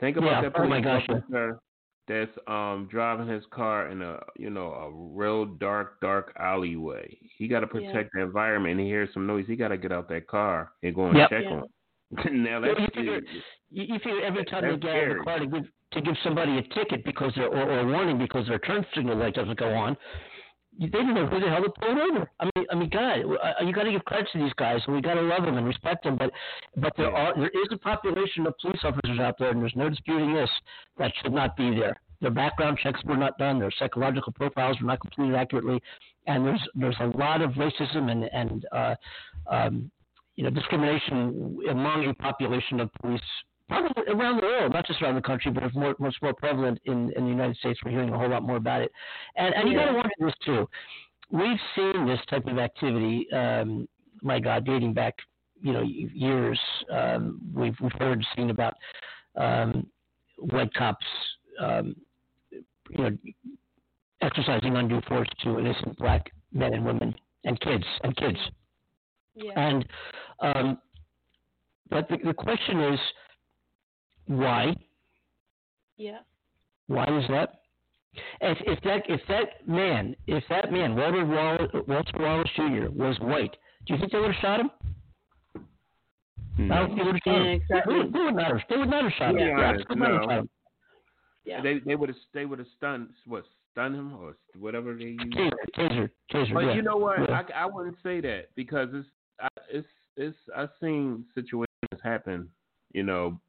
Think about Yeah, that oh police my gosh, officer that's um driving his car in a you know a real dark dark alleyway. He got to Yeah. protect the environment. and He hears some noise. He got to get out that car and go and Yep. check Yeah. on. it. now Well, that's you figure, you, every time they get out of the car to give to give somebody a ticket because they're or, or a warning because their turn signal light doesn't go on, they don't know who the hell they're pulling over. I mean, I mean, God, you got to give credit to these guys, and we got to love them and respect them. But but there are there is a population of police officers out there, and there's no disputing this that should not be there. Their background checks were not done. Their psychological profiles were not completed accurately, and there's there's a lot of racism and and uh, um, you know discrimination among a population of police around the world, not just around the country, but it's more much more prevalent in in the United States. We're hearing a whole lot more about it, and and you got to Yeah. wonder this too. We've seen this type of activity. Um, my God, dating back you know years. Um, we've we've heard seen about um, white cops. Um, you know, exercising undue force to innocent black men and women and kids and kids. Yeah. And um, but the, the question is, why? yeah. Why is that? If, if that if that man if that man Walter Wallace, Walter Wallace Jr. was white, do you think they would have shot him? No. I don't think they would have shot Yeah, him. exactly. They, would- they would not have. They would not have shot him. Yeah, They absolutely not have no. shot him. Yeah. They they would have they would have stunned what stun him or whatever they use. Taser, taser, taser. But yeah. you know what? Yeah. I, I wouldn't say that because it's I, it's it's I've seen situations happen, you know,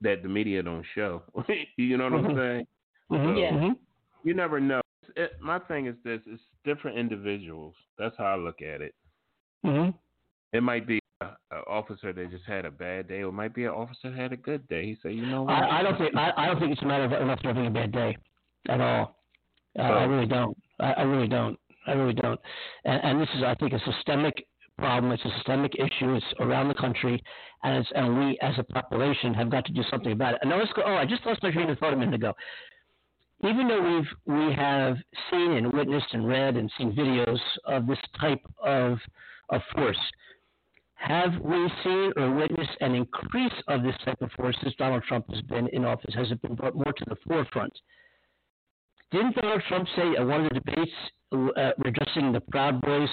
that the media don't show. you know what I'm Mhm. saying? Mhm, Yeah. mhm. You never know. It, my thing is this: it's different individuals. That's how I look at it. Mhm. It might be an officer that just had a bad day, or it might be an officer that had a good day. He said, "You know what? I, I don't think I, I don't think it's a matter of enough having a bad day at all. Uh, I really don't. I, I really don't. I really don't. And, and this is, I think, a systemic problem. It's a systemic issue. It's around the country, and it's and we as a population have got to do something about it. And now let's go. Oh, I just lost my train of thought a minute ago. Even though we've we have seen and witnessed and read and seen videos of this type of of force, have we seen or witnessed an increase of this type of force since Donald Trump has been in office? Has it been brought more to the forefront? Didn't Donald Trump say at one of the debates uh, addressing the Proud Boys,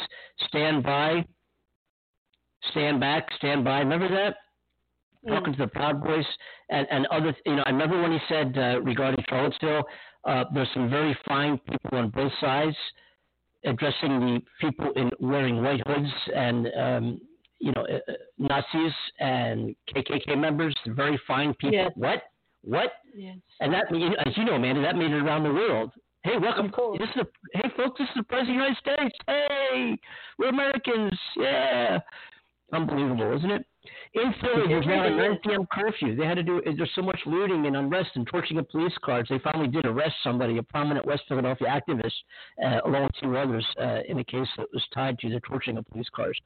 stand by, stand back, stand by? Remember that? Talking to the Proud Boys and, and other, you know, I remember when he said uh, regarding Charlottesville, uh, there's some very fine people on both sides addressing the people in wearing white hoods and um, you know uh, uh, Nazis and KKK members, very fine people. Yes. What? What? Yes. And that, as you know, Amanda, that made it around the world. Hey, welcome. This is the, hey, folks, this is the President of the United States. Hey, we're Americans. Yeah. Unbelievable, isn't it? In Philly, there's now a really 9 is. p.m. curfew. They had to do. There's so much looting and unrest and torching of police cars. They finally did arrest somebody, a prominent West Philadelphia activist, uh, along with two others, uh, in a case that was tied to the torching of police cars.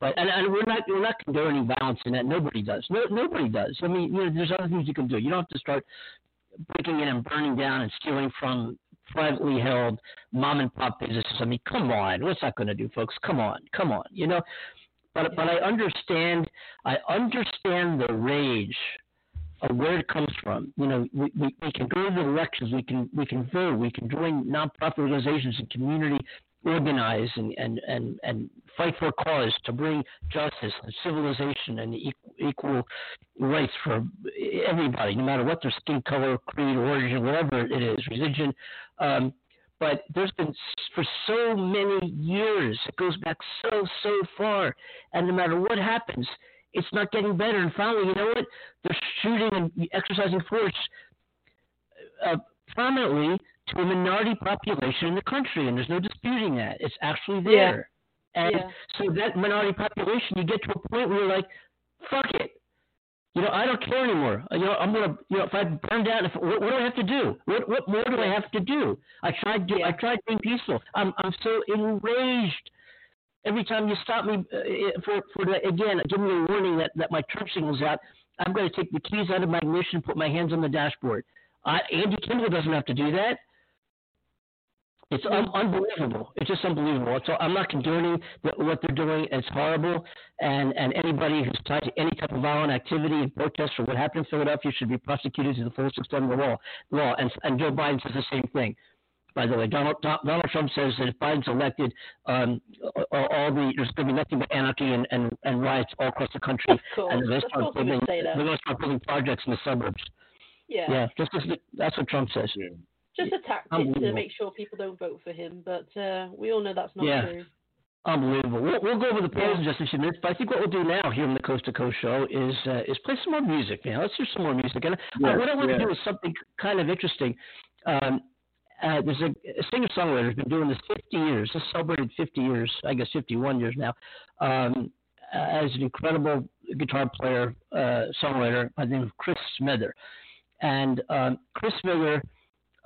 But and, and we're not we're not condoning violence in that. Nobody does. No, nobody does. I mean, you know, there's other things you can do. You don't have to start breaking in and burning down and stealing from privately held mom and pop businesses. I mean, come on, what's that going to do, folks? Come on, come on. You know, but but I understand. I understand the rage of where it comes from. You know, we, we, we can go to the elections, we can we can vote, we can join nonprofit organizations and community organize and, and, and, and fight for a cause to bring justice and civilization and equal, rights for everybody, no matter what their skin color, creed, origin, whatever it is, religion. Um, but there's been for so many years, it goes back so, so far, and no matter what happens, it's not getting better. And finally, you know what? They're shooting and exercising force uh, prominently to a minority population in the country, and there's no disputing that. It's actually there. And Yeah. so that minority population, you get to a point where you're like, fuck it. You know, I don't care anymore. You know, I'm gonna, you know, if I burn down, if what, what do I have to do? What, what more do I have to do? I tried, do, I tried being peaceful. I'm, I'm so enraged. Every time you stop me uh, for, for the, again, give me a warning that, that my turn signal's out. I'm going to take the keys out of my ignition, put my hands on the dashboard. I, Andy Kimball doesn't have to do that. It's un- unbelievable. It's just unbelievable. So I'm not condoning what, what they're doing. It's horrible, and and anybody who's tied to any type of violent activity and protest for what happened in Philadelphia should be prosecuted to the fullest extent of the law. Law, and and Joe Biden says the same thing. By the way, Donald Donald Trump says that if Biden's elected, um, all, all the there's going to be nothing but anarchy and, and, and riots all across the country, Of course. and they're going to start course he would building they're going to start building projects in the suburbs. Yeah. Yeah, just as that's what Trump says. Yeah. Just a tactic to make sure people don't vote for him, but uh, we all know that's not Yeah. true. Unbelievable. We'll, we'll go over the polls Yeah. in just a few minutes, but I think what we'll do now here on the Coast to Coast show is uh, is play some more music, man. Let's hear some more music. And uh, what I want yeah. to do is something kind of interesting. Um, uh, there's a, a singer songwriter who's been doing this 50 years. Just celebrated 50 years, I guess 51 years now. Um, uh, as an incredible guitar player, uh, songwriter by the name of Chris Smither. And um, Chris Smither,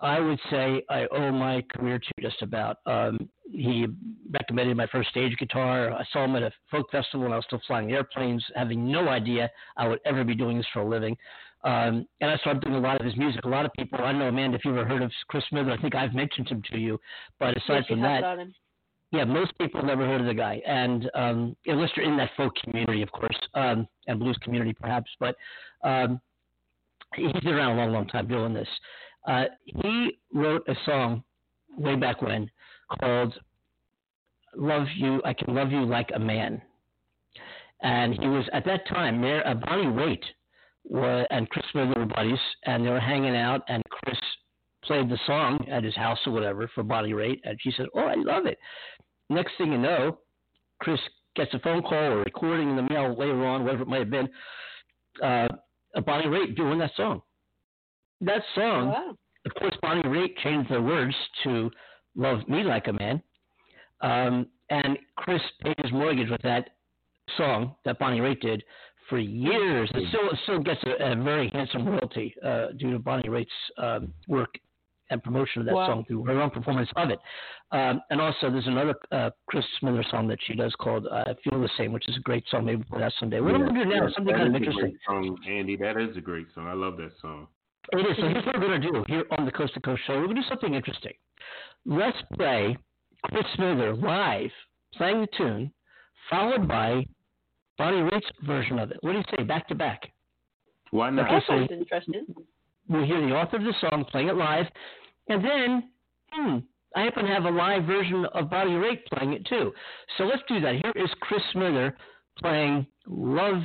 I would say I owe my career to just about. Um, he recommended my first stage guitar. I saw him at a folk festival when I was still flying airplanes, having no idea I would ever be doing this for a living. Um, and I started doing a lot of his music. A lot of people, I don't know, Amanda, if you've ever heard of Chris Smither, I think I've mentioned him to you. But aside Yes, from that, yeah, most people never heard of the guy, and um, unless you're in that folk community, of course, um, and blues community perhaps. But um, he's been around a long, long time doing this. Uh, he wrote a song way back when called "Love You." I can love you like a man, and he was at that time Mayor uh, Bonnie Raitt wa and Chris were buddies, and they were hanging out, and Chris played the song at his house or whatever for Bonnie Raitt, and she said, "Oh, I love it." Next thing you know, Chris gets a phone call or a recording in the mail later on, whatever it might have been, uh, Bonnie Raitt doing that song. That song, Wow. of course, Bonnie Raitt changed the words to "Love Me Like a Man," um, and Chris paid his mortgage with that song that Bonnie Raitt did for years. It still still gets a, a very handsome royalty uh, due to Bonnie Raitt's um, work and promotion of that Wow. song through her own performance of it. Um, and also, there's another uh, Chris Smither song that she does called uh, Feel the Same," which is a great song. Maybe we'll play that someday. What I'm going to do now is something kind of a interesting. Song, Andy, that is a great song. I love that song. It is. So here's what we're going to do here on the Coast to Coast Show. We're going to do something interesting. Let's play Chris Smither live playing the tune, followed by Bonnie Raitt's version of it. What do you say? Back to back. Why not? Okay, That so- sounds interesting. We'll hear the author of the song playing it live, and then, hmm, I happen to have a live version of Bonnie Raitt playing it too. So let's do that. Here is Chris Smither playing "Love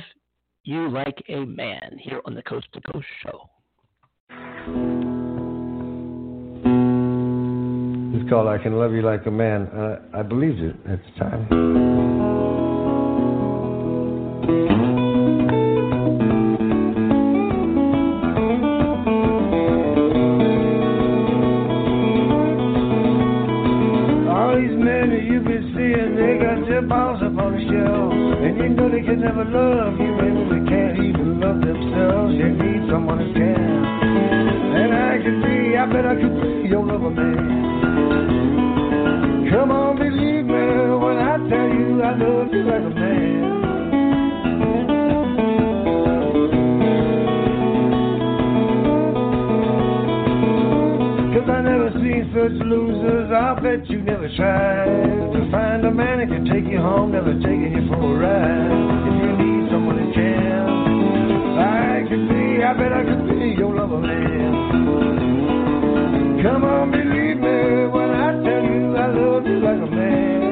You Like a Man" here on the Coast to Coast Show. It's called I Can Love You Like a Man. Uh, I believed it at the time. Never love you, maybe they can't even love themselves. They need someone who can. I bet I could be your lover man. Come on, believe me when I tell you I love you like a man. Cause I never seen such losers, I bet you never tried to find a man that can take you home, never taking you for a ride. If you need someone who can, I could be, I bet I could be your lover man. Come on, believe me when I tell you I love you like a man.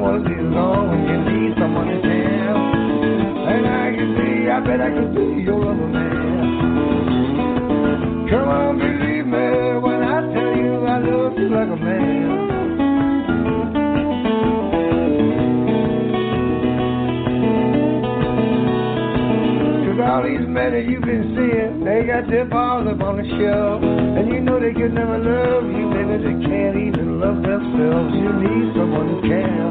Was his own. When you need someone to tell, and I can see, I bet I could be your lover man. Come on, believe me when I tell you I love you like a man. That you've been seeing, they got their balls up on the shelf. And you know they can never love you, maybe they can't even love themselves. You need someone who can.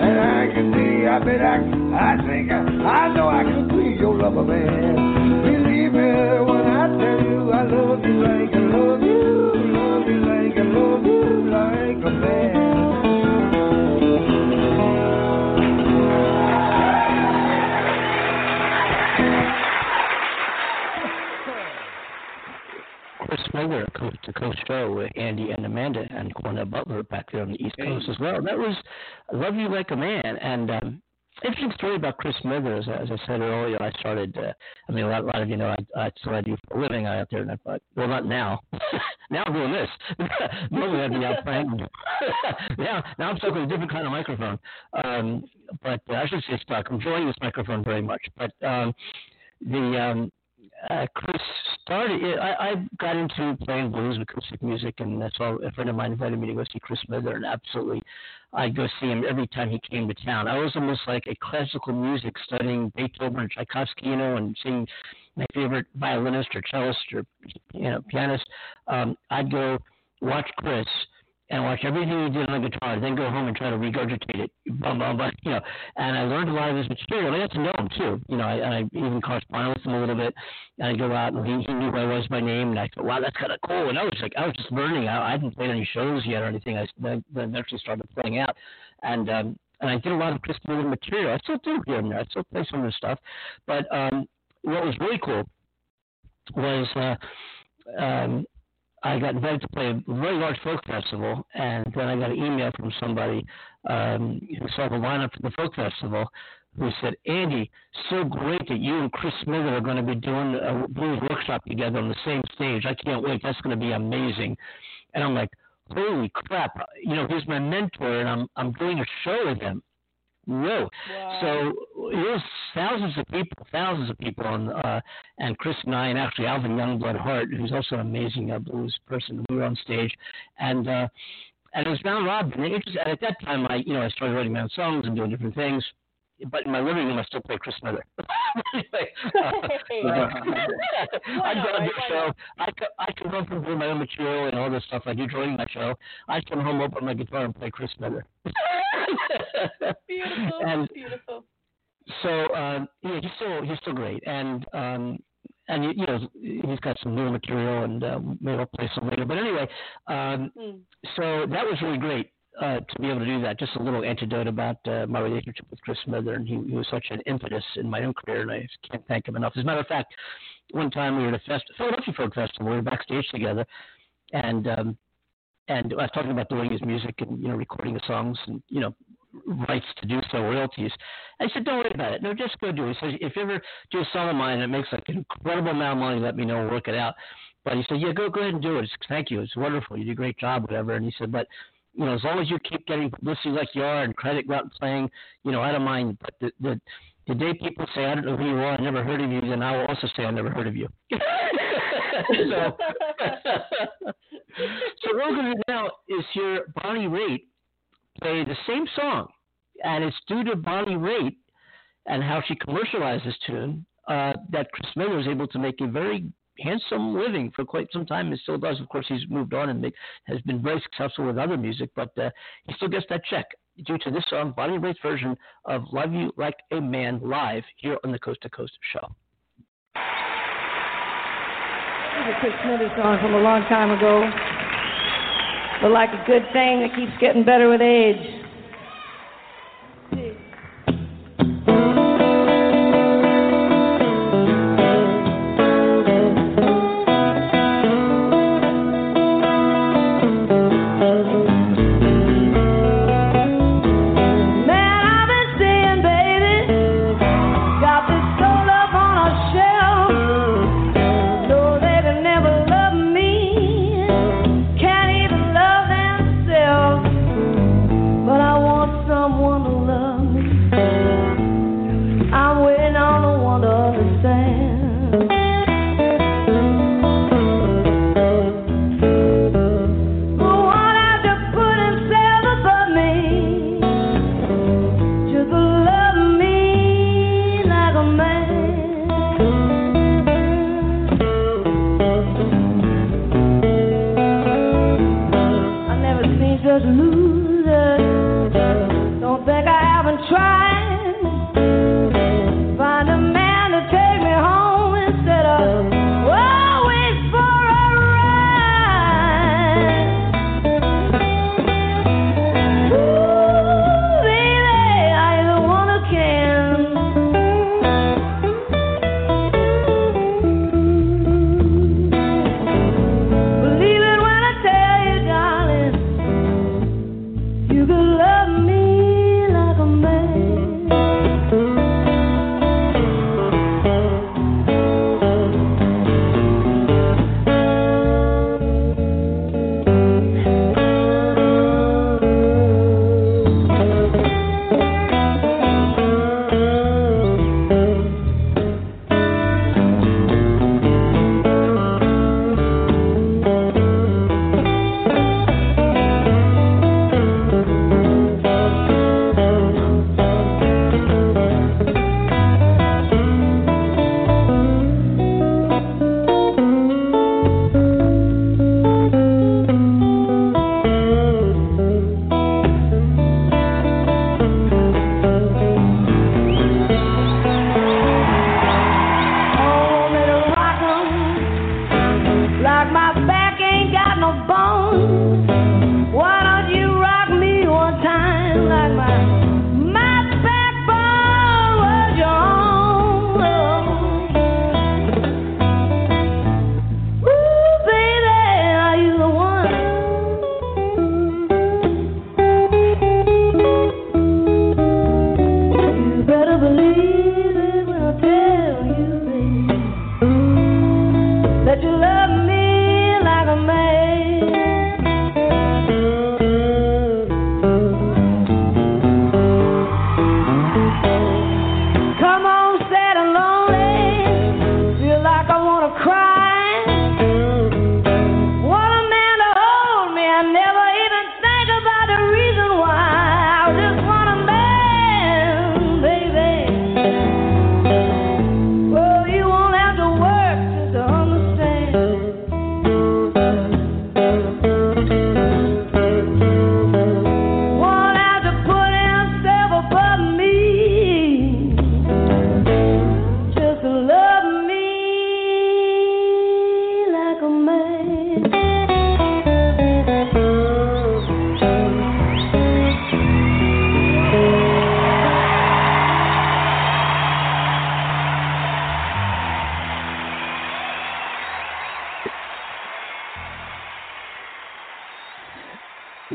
And I can be, I bet I, I think I, I know I can be your lover man. Believe me when I tell you I love you like I love you, love you like I love you like a man. Miller, Coast to Coast Show with Andy and Amanda and Cornell Butler back there on the East Coast as well. That was "Love You Like a Man," and um, interesting story about Chris Smithers. As I said earlier, I started. Uh, I mean, a lot, a lot of you know, I, I, that's what do for a living out there. And I, but well, not now. now I'm doing this. Normally I'd be out playing. now, now I'm stuck with a different kind of microphone. Um, but uh, I should say stuck. I'm enjoying this microphone very much. But um, the um, uh, Chris started. I, I got into playing blues acoustic music, and that's all. A friend of mine invited me to go see Chris Smither, and absolutely, I'd go see him every time he came to town. I was almost like a classical music studying Beethoven and Tchaikovsky, you know, and seeing my favorite violinist or cellist or you know pianist. Um, I'd go watch Chris and watch everything he did on the guitar, then go home and try to regurgitate it, blah blah blah, you know. And I learned a lot of his material. I got to know him too, you know. I, and I even corresponded with him a little bit. And I go out and he, he knew who I was by name, and I thought, wow, that's kind of cool. And I was like, I was just learning. I, I hadn't played any shows yet or anything. I then eventually started playing out, and um, and I did a lot of Chris Smither material. I still do here and there. I still play some of his stuff, but um, what was really cool was. Uh, um, I got invited to play a very large folk festival, and then I got an email from somebody um, who saw the lineup for the folk festival who said, Andy, so great that you and Chris Smither are going to be doing a blues workshop together on the same stage. I can't wait. That's going to be amazing. And I'm like, holy crap. You know, he's my mentor, and I'm, I'm doing a show with him. Whoa. Wow. So there's thousands of people, thousands of people, on, uh, and Chris and I, and actually Alvin Youngblood Hart, who's also an amazing uh, blues person, we were on stage, and uh, and it was round robin. And it just, at that time, I you know I started writing my own songs and doing different things but in my living room, I still play Chris Smither. anyway, uh, I to the show. I, I can run from doing my own material and all this stuff I do during my show. I come home, open my guitar, and play Chris Smither. beautiful, and beautiful. So um, yeah, he's still he's still great, and um, and you know he's got some new material, and uh, maybe I'll play some later. But anyway, um, Mm. so that was really great uh, to be able to do that. Just a little anecdote about uh, my relationship with Chris Smither, and he, he was such an impetus in my own career, and I can't thank him enough. As a matter of fact, one time we were at a fest- Philadelphia Folk Festival, we were backstage together, and um, and I was talking about doing his music and you know recording the songs and you know rights to do so, royalties. I said, don't worry about it. No, just go do it. He says, if you ever do a song of mine and it makes like an incredible amount of money, let me know. We'll work it out. But he said, yeah, go go ahead and do it. Said, Thank you. It's wonderful. You do a great job, whatever. And he said, but you know, as long as you keep getting publicity like you are and credit out playing, you know, I don't mind. But the, the the day people say I don't know who you are, I never heard of you, then I will also say I never heard of you. so, so what we're going to do now is hear Bonnie Raitt play the same song, and it's due to Bonnie Raitt and how she commercialized this tune uh, that Chris Smither was able to make a very handsome living for quite some time and still does. Of course, he's moved on and make, has been very successful with other music, but uh, he still gets that check due to this song, Bonnie Raitt's version of Love You Like a Man live here on the Coast to Coast show. This is a Chris Smither song from a long time ago. But like a good thing that keeps getting better with age.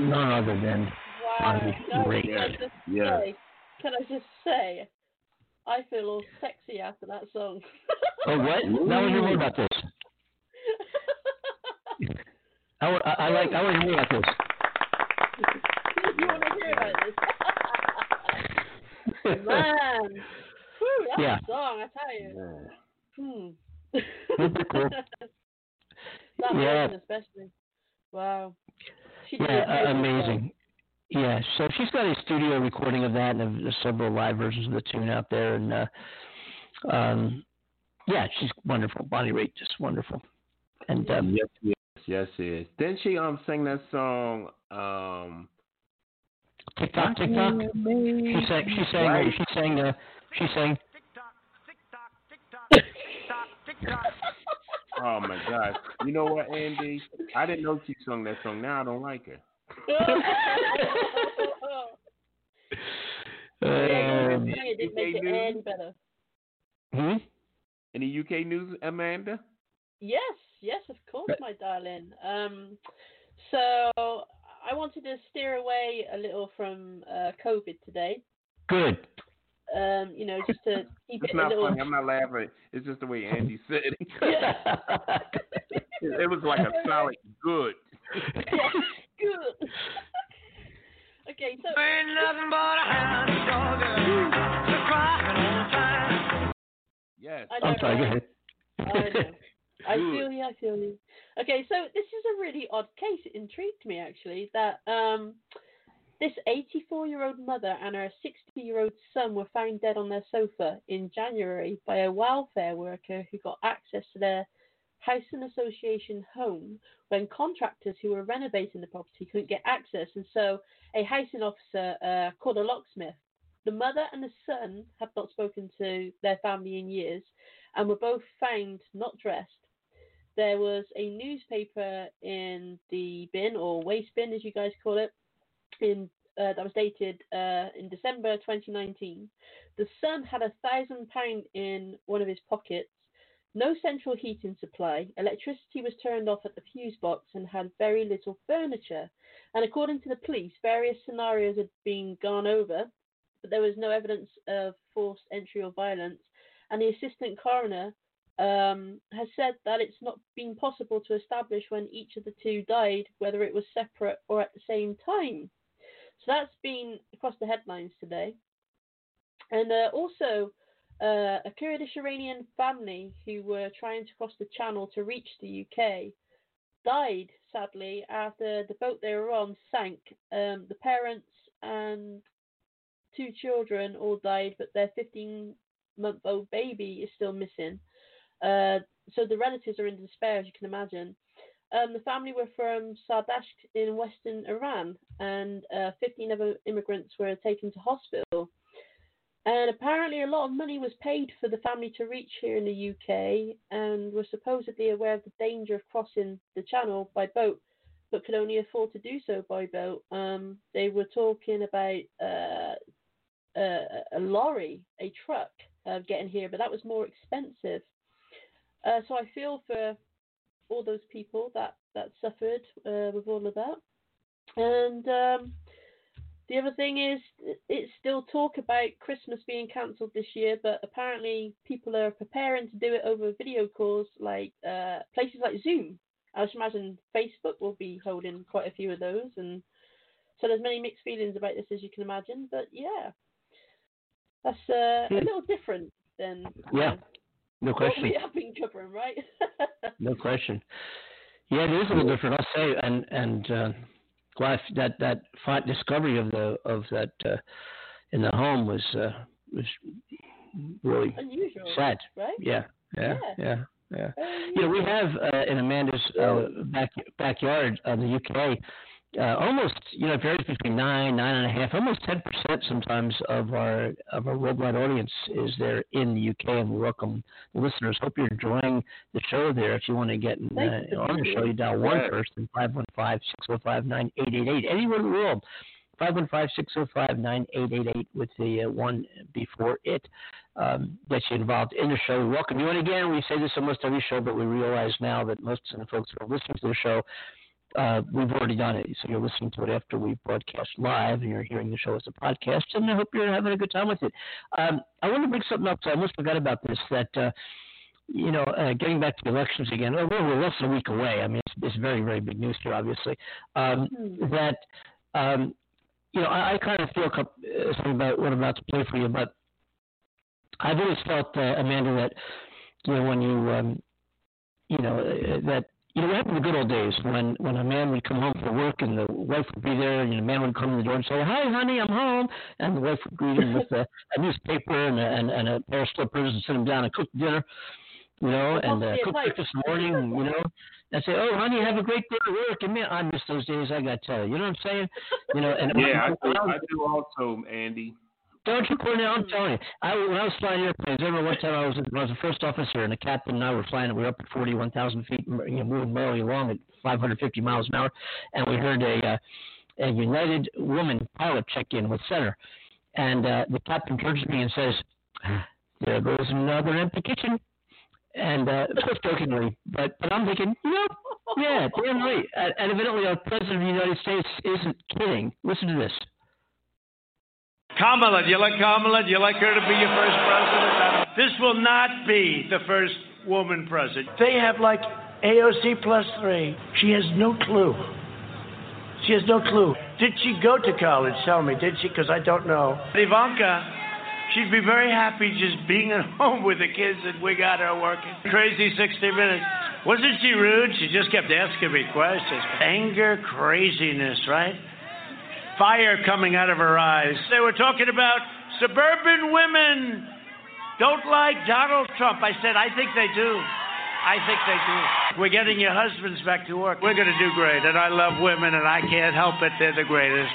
None other than Wow. Bonnie Guys, Raitt. can I just Yeah. say, can I just say, I feel all sexy after that song. Oh, what? Now I want to hear more about this. I, I, I like. I want to hear more about this. you want to hear about this? Man. Whew, that's Yeah. a song, I tell you. Hmm. Cool. that Yeah. especially. Wow. She Yeah, uh, amazing. Yeah, so she's got a studio recording of that, and there's several live versions of the tune out there, and uh, um, yeah, she's wonderful. Bonnie Raitt, just wonderful. And um, Yes, yes, yes, yes. Didn't she um sing that song? Um, TikTok, TikTok. She sang. She sang. Right. She sang. Uh, she sang. Oh my gosh. You know what, Andy? I didn't know she sung that song. Now I don't like her. Um, it did make it news? any better. hmm? Any UK news, Amanda? Yes, yes, of course, my darling. Um, so I wanted to steer away a little from uh, COVID today. Good. Um, you know, just to keep It's it a not little. funny. I'm not laughing. It's just the way Andy said it. Yeah. it it was like a solid good. Yeah, good. okay, so Ain't nothing but a hound dog crying all the time. Yes. I know, I'm sorry. Go ahead. I know. I feel you. I feel you. Okay, so this is a really odd case. It intrigued me actually that um, this 84-year-old mother and her 60-year-old son were found dead on their sofa in January by a welfare worker who got access to their housing association home when contractors who were renovating the property couldn't get access, and so a housing officer uh, called a locksmith. The mother and the son had not spoken to their family in years and were both found not dressed. There was a newspaper in the bin or waste bin, as you guys call it, in uh, that was dated uh, in December 2019. The son had a thousand pound in one of his pockets. No central heating supply. Electricity was turned off at the fuse box and had very little furniture. And according to the police, various scenarios had been gone over, but there was no evidence of forced entry or violence. And the assistant coroner um, has said that it's not been possible to establish when each of the two died, whether it was separate or at the same time. So that's been across the headlines today. And uh, also, uh, a Kurdish Iranian family who were trying to cross the channel to reach the UK died, sadly, after the boat they were on sank. Um, the parents and two children all died, but their 15 month old baby is still missing. Uh, so the relatives are in despair, as you can imagine. Um, the family were from Sardasht in western Iran, and uh, 15 other immigrants were taken to hospital. And apparently, a lot of money was paid for the family to reach here in the UK, and were supposedly aware of the danger of crossing the channel by boat, but could only afford to do so by boat. Um, they were talking about uh, a, a lorry, a truck, uh, getting here, but that was more expensive. Uh, so I feel for all those people that that suffered uh, with all of that. And um, the other thing is, it's still talk about Christmas being cancelled this year, but apparently people are preparing to do it over video calls, like uh, places like Zoom. I just imagine Facebook will be holding quite a few of those, and so there's many mixed feelings about this, as you can imagine. But yeah, that's uh, a Hmm. little different than Yeah. Know, No what question. we have been covering, right? No question. Yeah, it is a little different. I'll say, and and uh, glad that that fi- discovery of the of that uh, in the home was uh, was really Unusual, sad. right? Yeah, yeah, Yeah. yeah, yeah. Very You know, we have uh, in Amanda's uh, back backyard in the UK. Uh, almost, you know, it varies between nine, nine and a half, almost ten percent sometimes of our of our worldwide audience is there in the UK, and we welcome the listeners. Hope you're enjoying the show there. If you want to get in, uh, on the show, you dial one first and five one five six zero five nine eight eight eight anywhere in the world. 515-605-9888 with the uh, one before it um, gets you involved in the show. We welcome you. And again, we say this almost every show, but we realize now that most of the folks who are listening to the show uh, we've already done it. So you're listening to it after we broadcast live, and you're hearing the show as a podcast. And I hope you're having a good time with it. Um, I want to bring something up. So I almost forgot about this. That uh, you know, uh, getting back to the elections again. Well, we're less than a week away. I mean, it's, it's very, very big news here, obviously. Um, that um, you know, I, I kind of feel uh, something about what I'm about to play for you, but I've always felt, uh, Amanda, that you know when you um, you know uh, that you know what happened in the good old days when when a man would come home from work and the wife would be there and the man would come in the door and say, "Hi, honey, I'm home," and the wife would greet him with a, a newspaper and a, and, and a pair of slippers and sit him down and cook dinner, you know, and uh, cook breakfast in the morning, you know. And say, "Oh, honey, have a great day at work." And man, I miss those days. I got to tell you, you know what I'm saying? You know, and Yeah, I I I do also, Andy. Don't you, Cornell? I'm telling you. I, when I was flying airplanes, I remember one time I was, I was a first officer, and the captain and I were flying. We were up at 41,000 feet, you know, moving merrily along at 550 miles an hour, and we heard a, uh, a United woman pilot check in with center, and uh, the captain turns to me and says, "There goes another empty kitchen." And uh, jokingly, but but I'm thinking, yep, yeah, damn right. And evidently, our president of the United States isn't kidding. Listen to this. Kamala, do you like Kamala? Do you like her to be your first president? This will not be the first woman president. They have like AOC plus three. She has no clue. She has no clue. Did she go to college? Tell me, did she? Because I don't know. Ivanka, she'd be very happy just being at home with the kids that we got her working. Crazy 60 minutes. Wasn't she rude? She just kept asking me questions. Anger, craziness, right? Fire coming out of her eyes. They were talking about suburban women don't like Donald Trump. I said, I think they do. I think they do. We're getting your husbands back to work. We're going to do great. And I love women, and I can't help it. They're the greatest.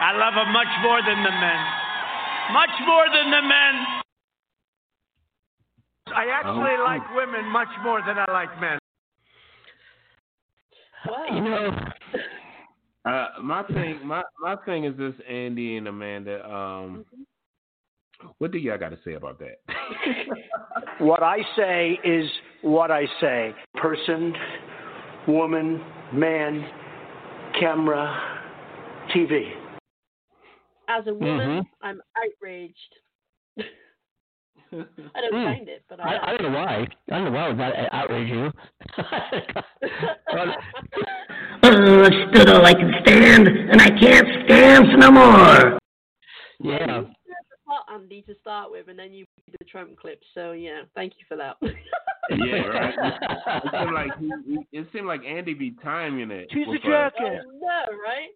I love them much more than the men. Much more than the men. I actually oh, like oh. women much more than I like men. You know, Uh, my thing, my my thing is this, Andy and Amanda. Um, what do y'all got to say about that? What I say is what I say. Person, woman, man, camera, TV. As a woman, Mhm. I'm outraged. I don't Hmm. find it, but I, I, I don't know why. I don't know why would that outrage you. Oh, I stood all I can stand, and I can't stand no more. yeah. Well, Andy to start with, and then you did the Trump clip. So yeah, thank you for that. yeah, right. It seemed like he, he- it seemed like Andy be timing it. She's a with us. Oh, no, right?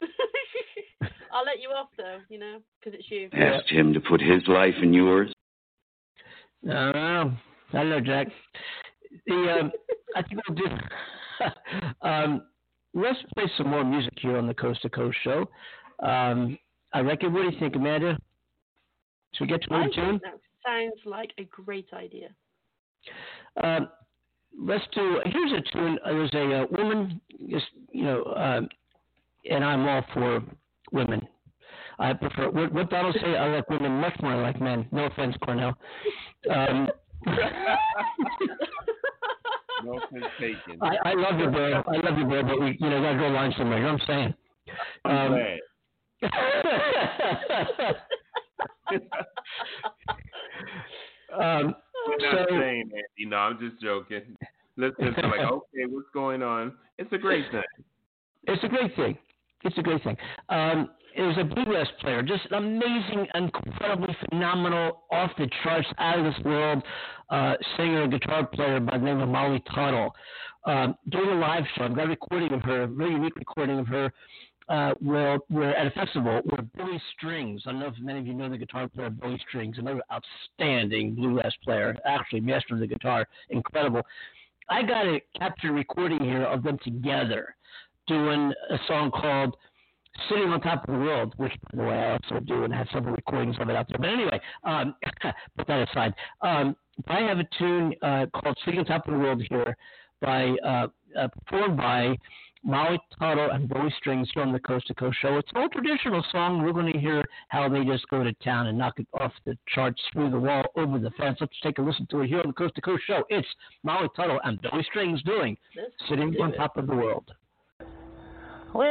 I'll let you off though, you know, because it's you. Asked him to put his life in yours. I don't know. I don't know, Jack. The um, I think we'll do. um, let's play some more music here on the Coast to Coast show. Um, I reckon. What do you think, Amanda? Should we get to a think tune? that sounds like a great idea. Um, let's do. Here's a tune. Uh, There's a uh, woman, just you know, um, and I'm all for women. I prefer. What, what Donald say? I like women much more than I like men. No offense, Cornell. Um, No offense taken. I, I love you, bro. I love you, bro. But we, you know, gotta draw a line somewhere. You know what I'm saying? I'm Um, um, We're not so- saying that. You know, I'm just joking. Listeners are like, okay, what's going on? It's a great thing. It's a great thing. It's a great thing. Um, is a bluegrass player, just an amazing, incredibly phenomenal, off the charts, out of this world uh, singer and guitar player by the name of Molly Tuttle. Um, doing a live show, I've got a recording of her, a very unique recording of her. Uh, where we're at a festival where Billy Strings, I don't know if many of you know the guitar player Billy Strings, another outstanding bluegrass player, actually master of the guitar, incredible. I got a capture recording here of them together doing a song called Sitting on Top of the World, which, by the way, I also do and have several recordings of it out there. But anyway, um, put that aside. Um, I have a tune uh, called Sitting on Top of the World here by uh, uh, performed by Molly Tuttle and Billy Strings from the Coast to Coast Show. It's an old traditional song. We're going to hear how they just go to town and knock it off the charts, through the wall, over the fence. Let's take a listen to it here on the Coast to Coast Show. It's Molly Tuttle and Billy Strings doing Sitting on. Top of the World. Well, it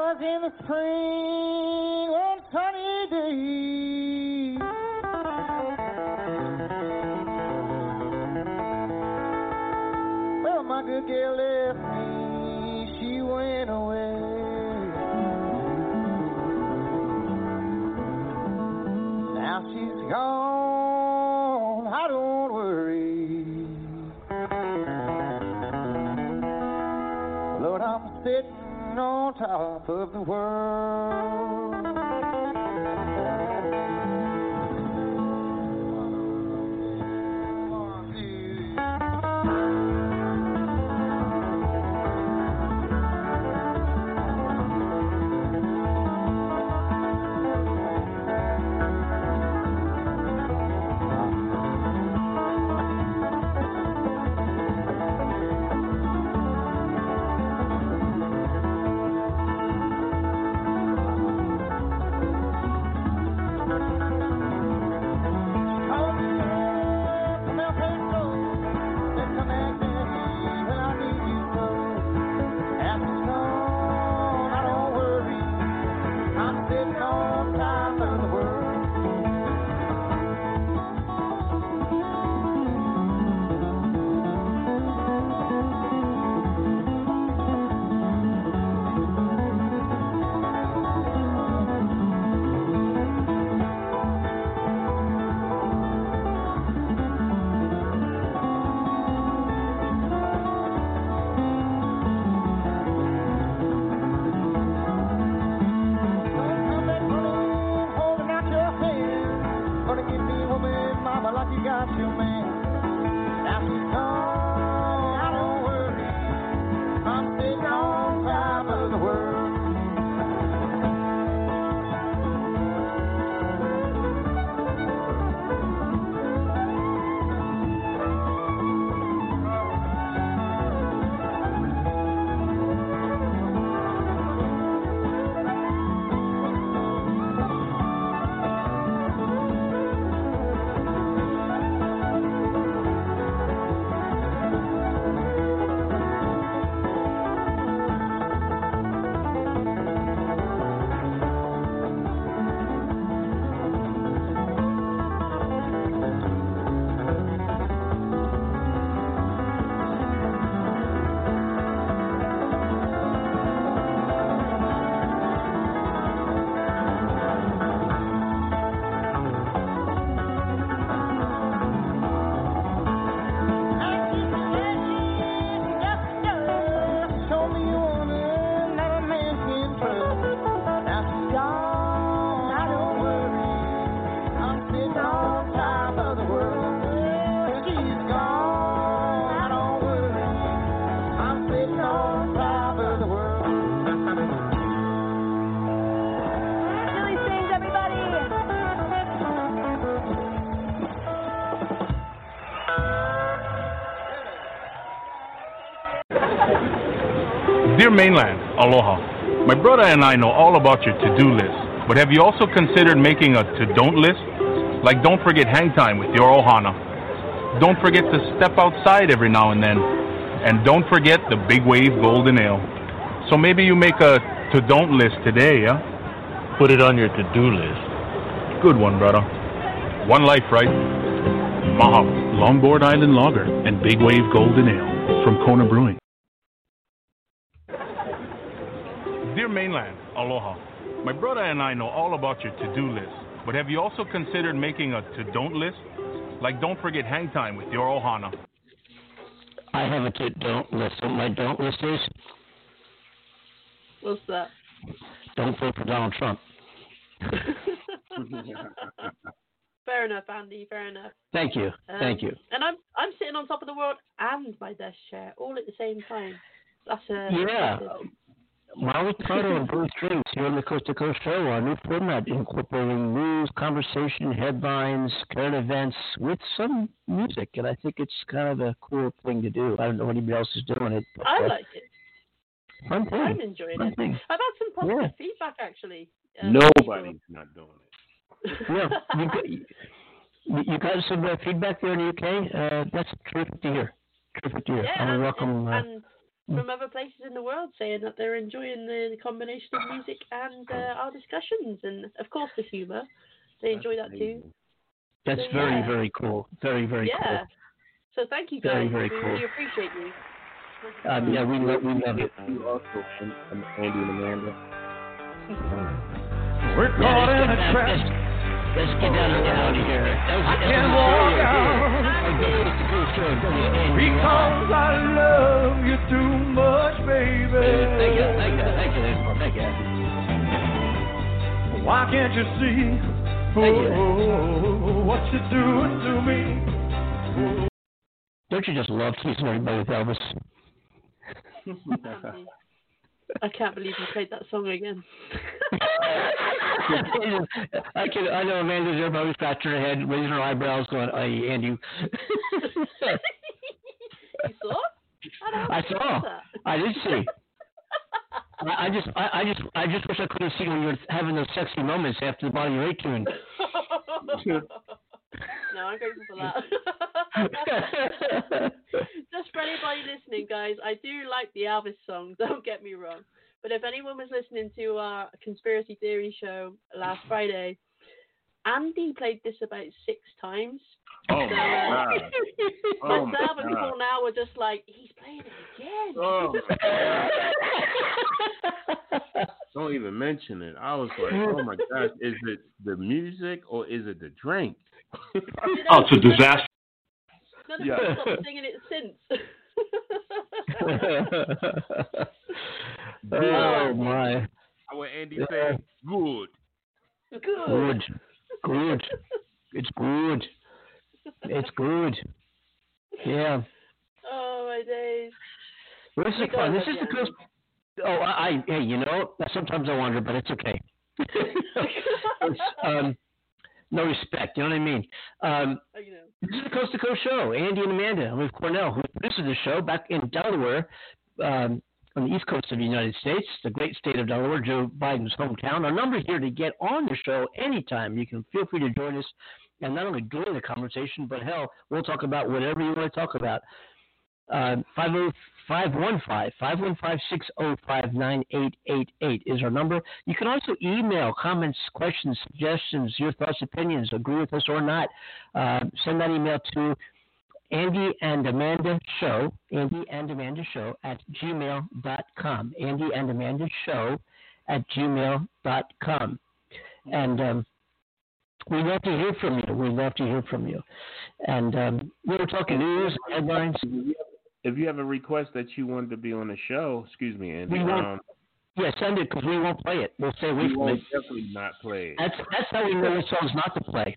was in the spring one sunny day. Well, my good girl left me, she went away. Now she's gone, sitting on top of the world. Mainland, aloha. My brother and I know all about your to-do list, but have you also considered making a to-don't list? Like don't forget hang time with your ohana. Don't forget to step outside every now and then. And don't forget the big wave golden ale. So maybe you make a to-don't list today, yeah? Put it on your to-do list. Good one, brother. One life, right? Mahalo. Longboard Island Lager and Big Wave Golden Ale from Kona Brewing. Mainland, aloha. My brother and I know all about your to-do list, but have you also considered making a to-don't list? Like don't forget hang time with your ohana. I have a to don't list. What my don't list is What's that? don't vote for Donald Trump. fair enough, Andy. Fair enough. Thank you. Um, Thank you. And I'm I'm sitting on top of the world and my desk chair all at the same time. That's a Yeah. impressive. Maui Prado and Bruce Drinks here on the Coast to Coast Show, our new format incorporating news, conversation, headlines, current events with some music. And I think it's kind of a cool thing to do. I don't know if anybody else is doing it. But, I like it. Fun thing. I'm enjoying Fun it. thing. I've had some positive Yeah. feedback actually. um, Nobody's not doing it. Yeah, you got, you, you got some uh, feedback there in the UK. Uh, that's terrific to hear. Terrific to hear. Yeah, and we and, welcome. and, uh, and from other places in the world saying that they're enjoying the, the combination of music and uh, our discussions, and of course the humour. They enjoy that too. That's So, very, yeah. very cool. Very, very cool. yeah. So thank you guys. Very, very we cool. really appreciate you. cool. Um, yeah, we love, we love it. You also, and, and Andy and Amanda. We're caught in a trap. Let's, let's get down and get out of here. I can't walk out. I guess it's a cool show. Don't you, Andy? Because I love you too much, baby. Thank you, thank you, thank you, thank you. Why can't you see oh, what you're doing to me? Don't you just love teasing everybody with Elvis? I can't believe you played that song again. I can. I know Amanda's there, probably scratching her head, raising her eyebrows, going, "Hey, Andy." you you saw? I saw. I did see. I, I just, I, I just, I just wish I could have seen when you were having those sexy moments after the Bonnie Raitt tune. No, I'm grateful for that. Just for anybody listening, guys, I do like the Elvis song. Don't get me wrong. But if anyone was listening to our conspiracy theory show last Friday, Andy played this about six times. Oh So, my uh, god. Oh my and God. Paul now were just like, he's playing it again. Oh. Don't even mention it. I was like, oh my gosh, is it the music or is it the drink? Oh, it's a disaster. None of Yeah. us stopped singing it since. oh my! I would Andy Yeah. say, good. Good, good. It's good. It's good. Yeah. Oh my days. Well, this is fun. This is the you, Chris. Oh, I, I hey, you know, sometimes I wonder, but it's okay. It's, um, no respect. You know what I mean? Um, Oh, you know. this is the Coast to Coast show. Andy and Amanda. I'm with Cornell, who produces the show back in Delaware, um, on the east coast of the United States, the great state of Delaware, Joe Biden's hometown. Our number here to get on the show anytime. You can feel free to join us, and not only join the conversation, but hell, we'll talk about whatever you want to talk about. Um, 515-605-9888 is our number. You can also email comments, questions, suggestions, your thoughts, opinions, agree with us or not. Uh, send that email to Andy and Amanda Show, Andy and Amanda Show at gmail.com. Andy and Amanda Show at gmail.com. And um, we love to hear from you. We love to hear from you. And um, we were talking news, headlines. If you have a request that you wanted to be on the show, excuse me, Andy. We won't- um, Yeah, send it because we won't play it. We'll stay away we from will it. definitely not play it. That's that's how we know what songs not to play,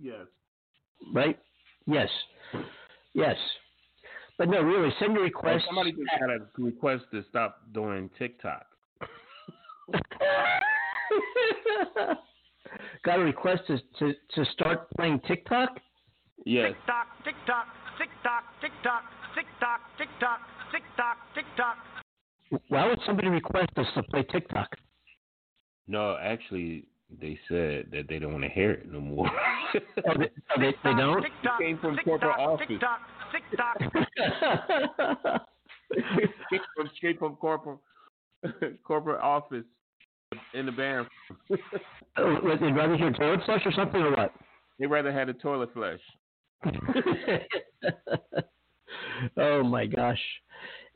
Yes. right? Yes, yes. But no, really, send your Or requests. somebody just got a request to stop doing TikTok. Got a request to, to to start playing TikTok? Yes. Tick tock, tick tock, tick tock, tick tock, tick tock, tick tock, tick tock. Why would somebody request us to play TikTok? No, actually, they said that they don't want to hear it no more. Oh, they, oh, they, they don't. Tick came from tick corporate office. Tick tock, tick tock. straight from straight from corporate corporate office in the band. Oh, they'd rather hear toilet flush or something or what? they rather had a toilet flush. oh my gosh.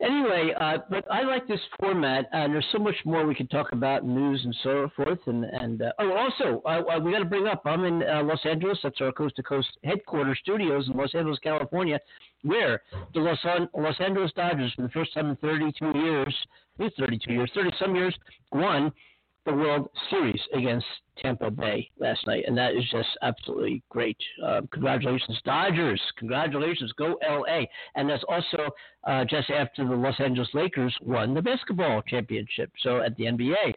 Anyway, uh, but I like this format, and there's so much more we could talk about news and so forth. And and uh, oh, also uh, uh, we got to bring up. I'm in uh, Los Angeles. That's our coast to coast headquarters studios in Los Angeles, California, where the Los, An- Los Angeles Dodgers, for the first time in 32 years, I think 32 years, 30 some years, won the World Series against Tampa Bay last night, and that is just absolutely great. Uh, congratulations, Dodgers! Congratulations, go LA! And that's also uh, just after the Los Angeles Lakers won the basketball championship. So at the NBA,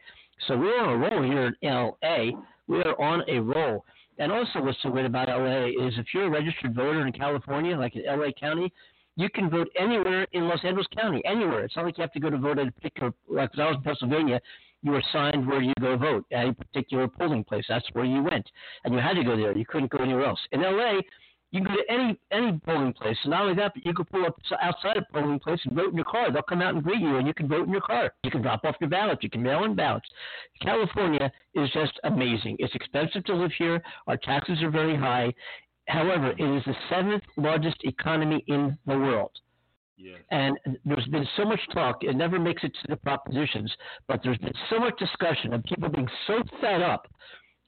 so we're on a roll here in LA. We are on a roll. And also, what's so great about LA is if you're a registered voter in California, like in LA County, you can vote anywhere in Los Angeles County, anywhere. It's not like you have to go to vote at a particular, like I was in Pennsylvania, you were assigned where you go vote at a particular polling place. That's where you went. And you had to go there. You couldn't go anywhere else. In LA, You can go to any any polling place, and not only that, but you can pull up outside a polling place and vote in your car. They'll come out and greet you, and you can vote in your car. You can drop off your ballot. You can mail in ballots. California is just amazing. It's expensive to live here. Our taxes are very high. However, it is the seventh largest economy in the world. And there's been so much talk, it never makes it to the propositions, but there's been so much discussion of people being so fed up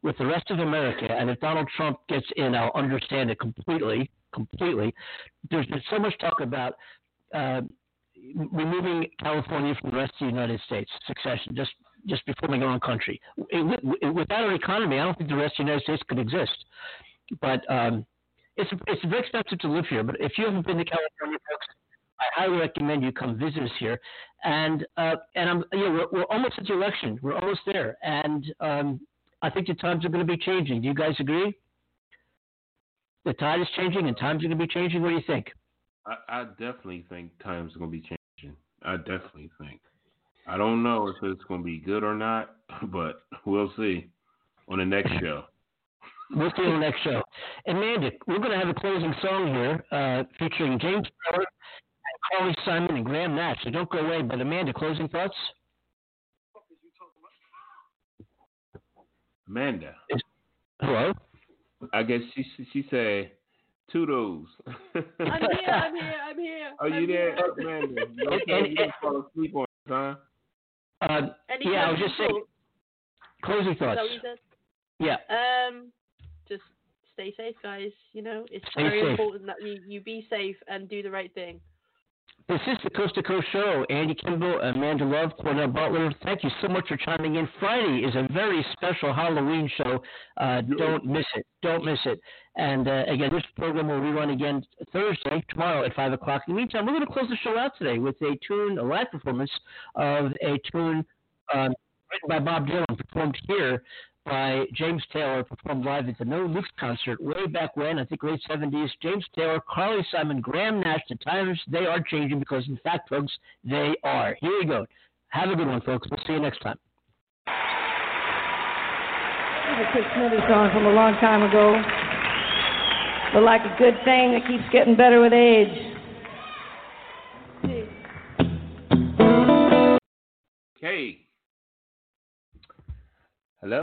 with the rest of America. And if Donald Trump gets in, I'll understand it completely, completely. There's been so much talk about uh, removing California from the rest of the United States, succession, just just becoming our own country. It- without our economy, I don't think the rest of the United States could exist. But um, it's it's very expensive to live here. But if you haven't been to California, folks, I highly recommend you come visit us here. And uh, and I'm you know we're, we're almost at the election. We're almost there, and um, I think the times are going to be changing. Do you guys agree? The tide is changing, and times are going to be changing. What do you think? I, I definitely think times are gonna be changing. I definitely think. I don't know if it's gonna be good or not, but we'll see on the next show. We'll see you on the next show. And Amanda, we're going to have a closing song here uh, featuring James and Carly Simon, and Graham Nash. So don't go away. But Amanda, closing thoughts? Amanda. Hello. I guess she she, she said toodles. I'm here. I'm here. I'm here. Are I'm you there, here. Amanda? Okay, you didn't fall asleep on us, huh? Uh, Any yeah, I was just saying. Closing thoughts. what you said? Yeah. Um, just stay safe, guys. You know, it's Stay very safe. important that you, you be safe and do the right thing. This is the Coast to Coast Show. Andy Kimball, Amanda Love, Cornell Butler. Thank you so much for chiming in. Friday is a very special Halloween show. Uh, don't miss it. Don't miss it. And uh, again, this program will rerun again Thursday, tomorrow at 5 o'clock. In the meantime, we're going to close the show out today with a tune, a live performance of a tune um, written by Bob Dylan, performed here by James Taylor, performed live at the No Nukes concert way back when, I think late 70s. James Taylor, Carly Simon, Graham Nash. The times they are changing because, in fact, folks, they are. Here we go. Have a good one, folks. We'll see you next time. Here's a Chris Smither song from a long time ago. But like a good thing that keeps getting better with age. Okay.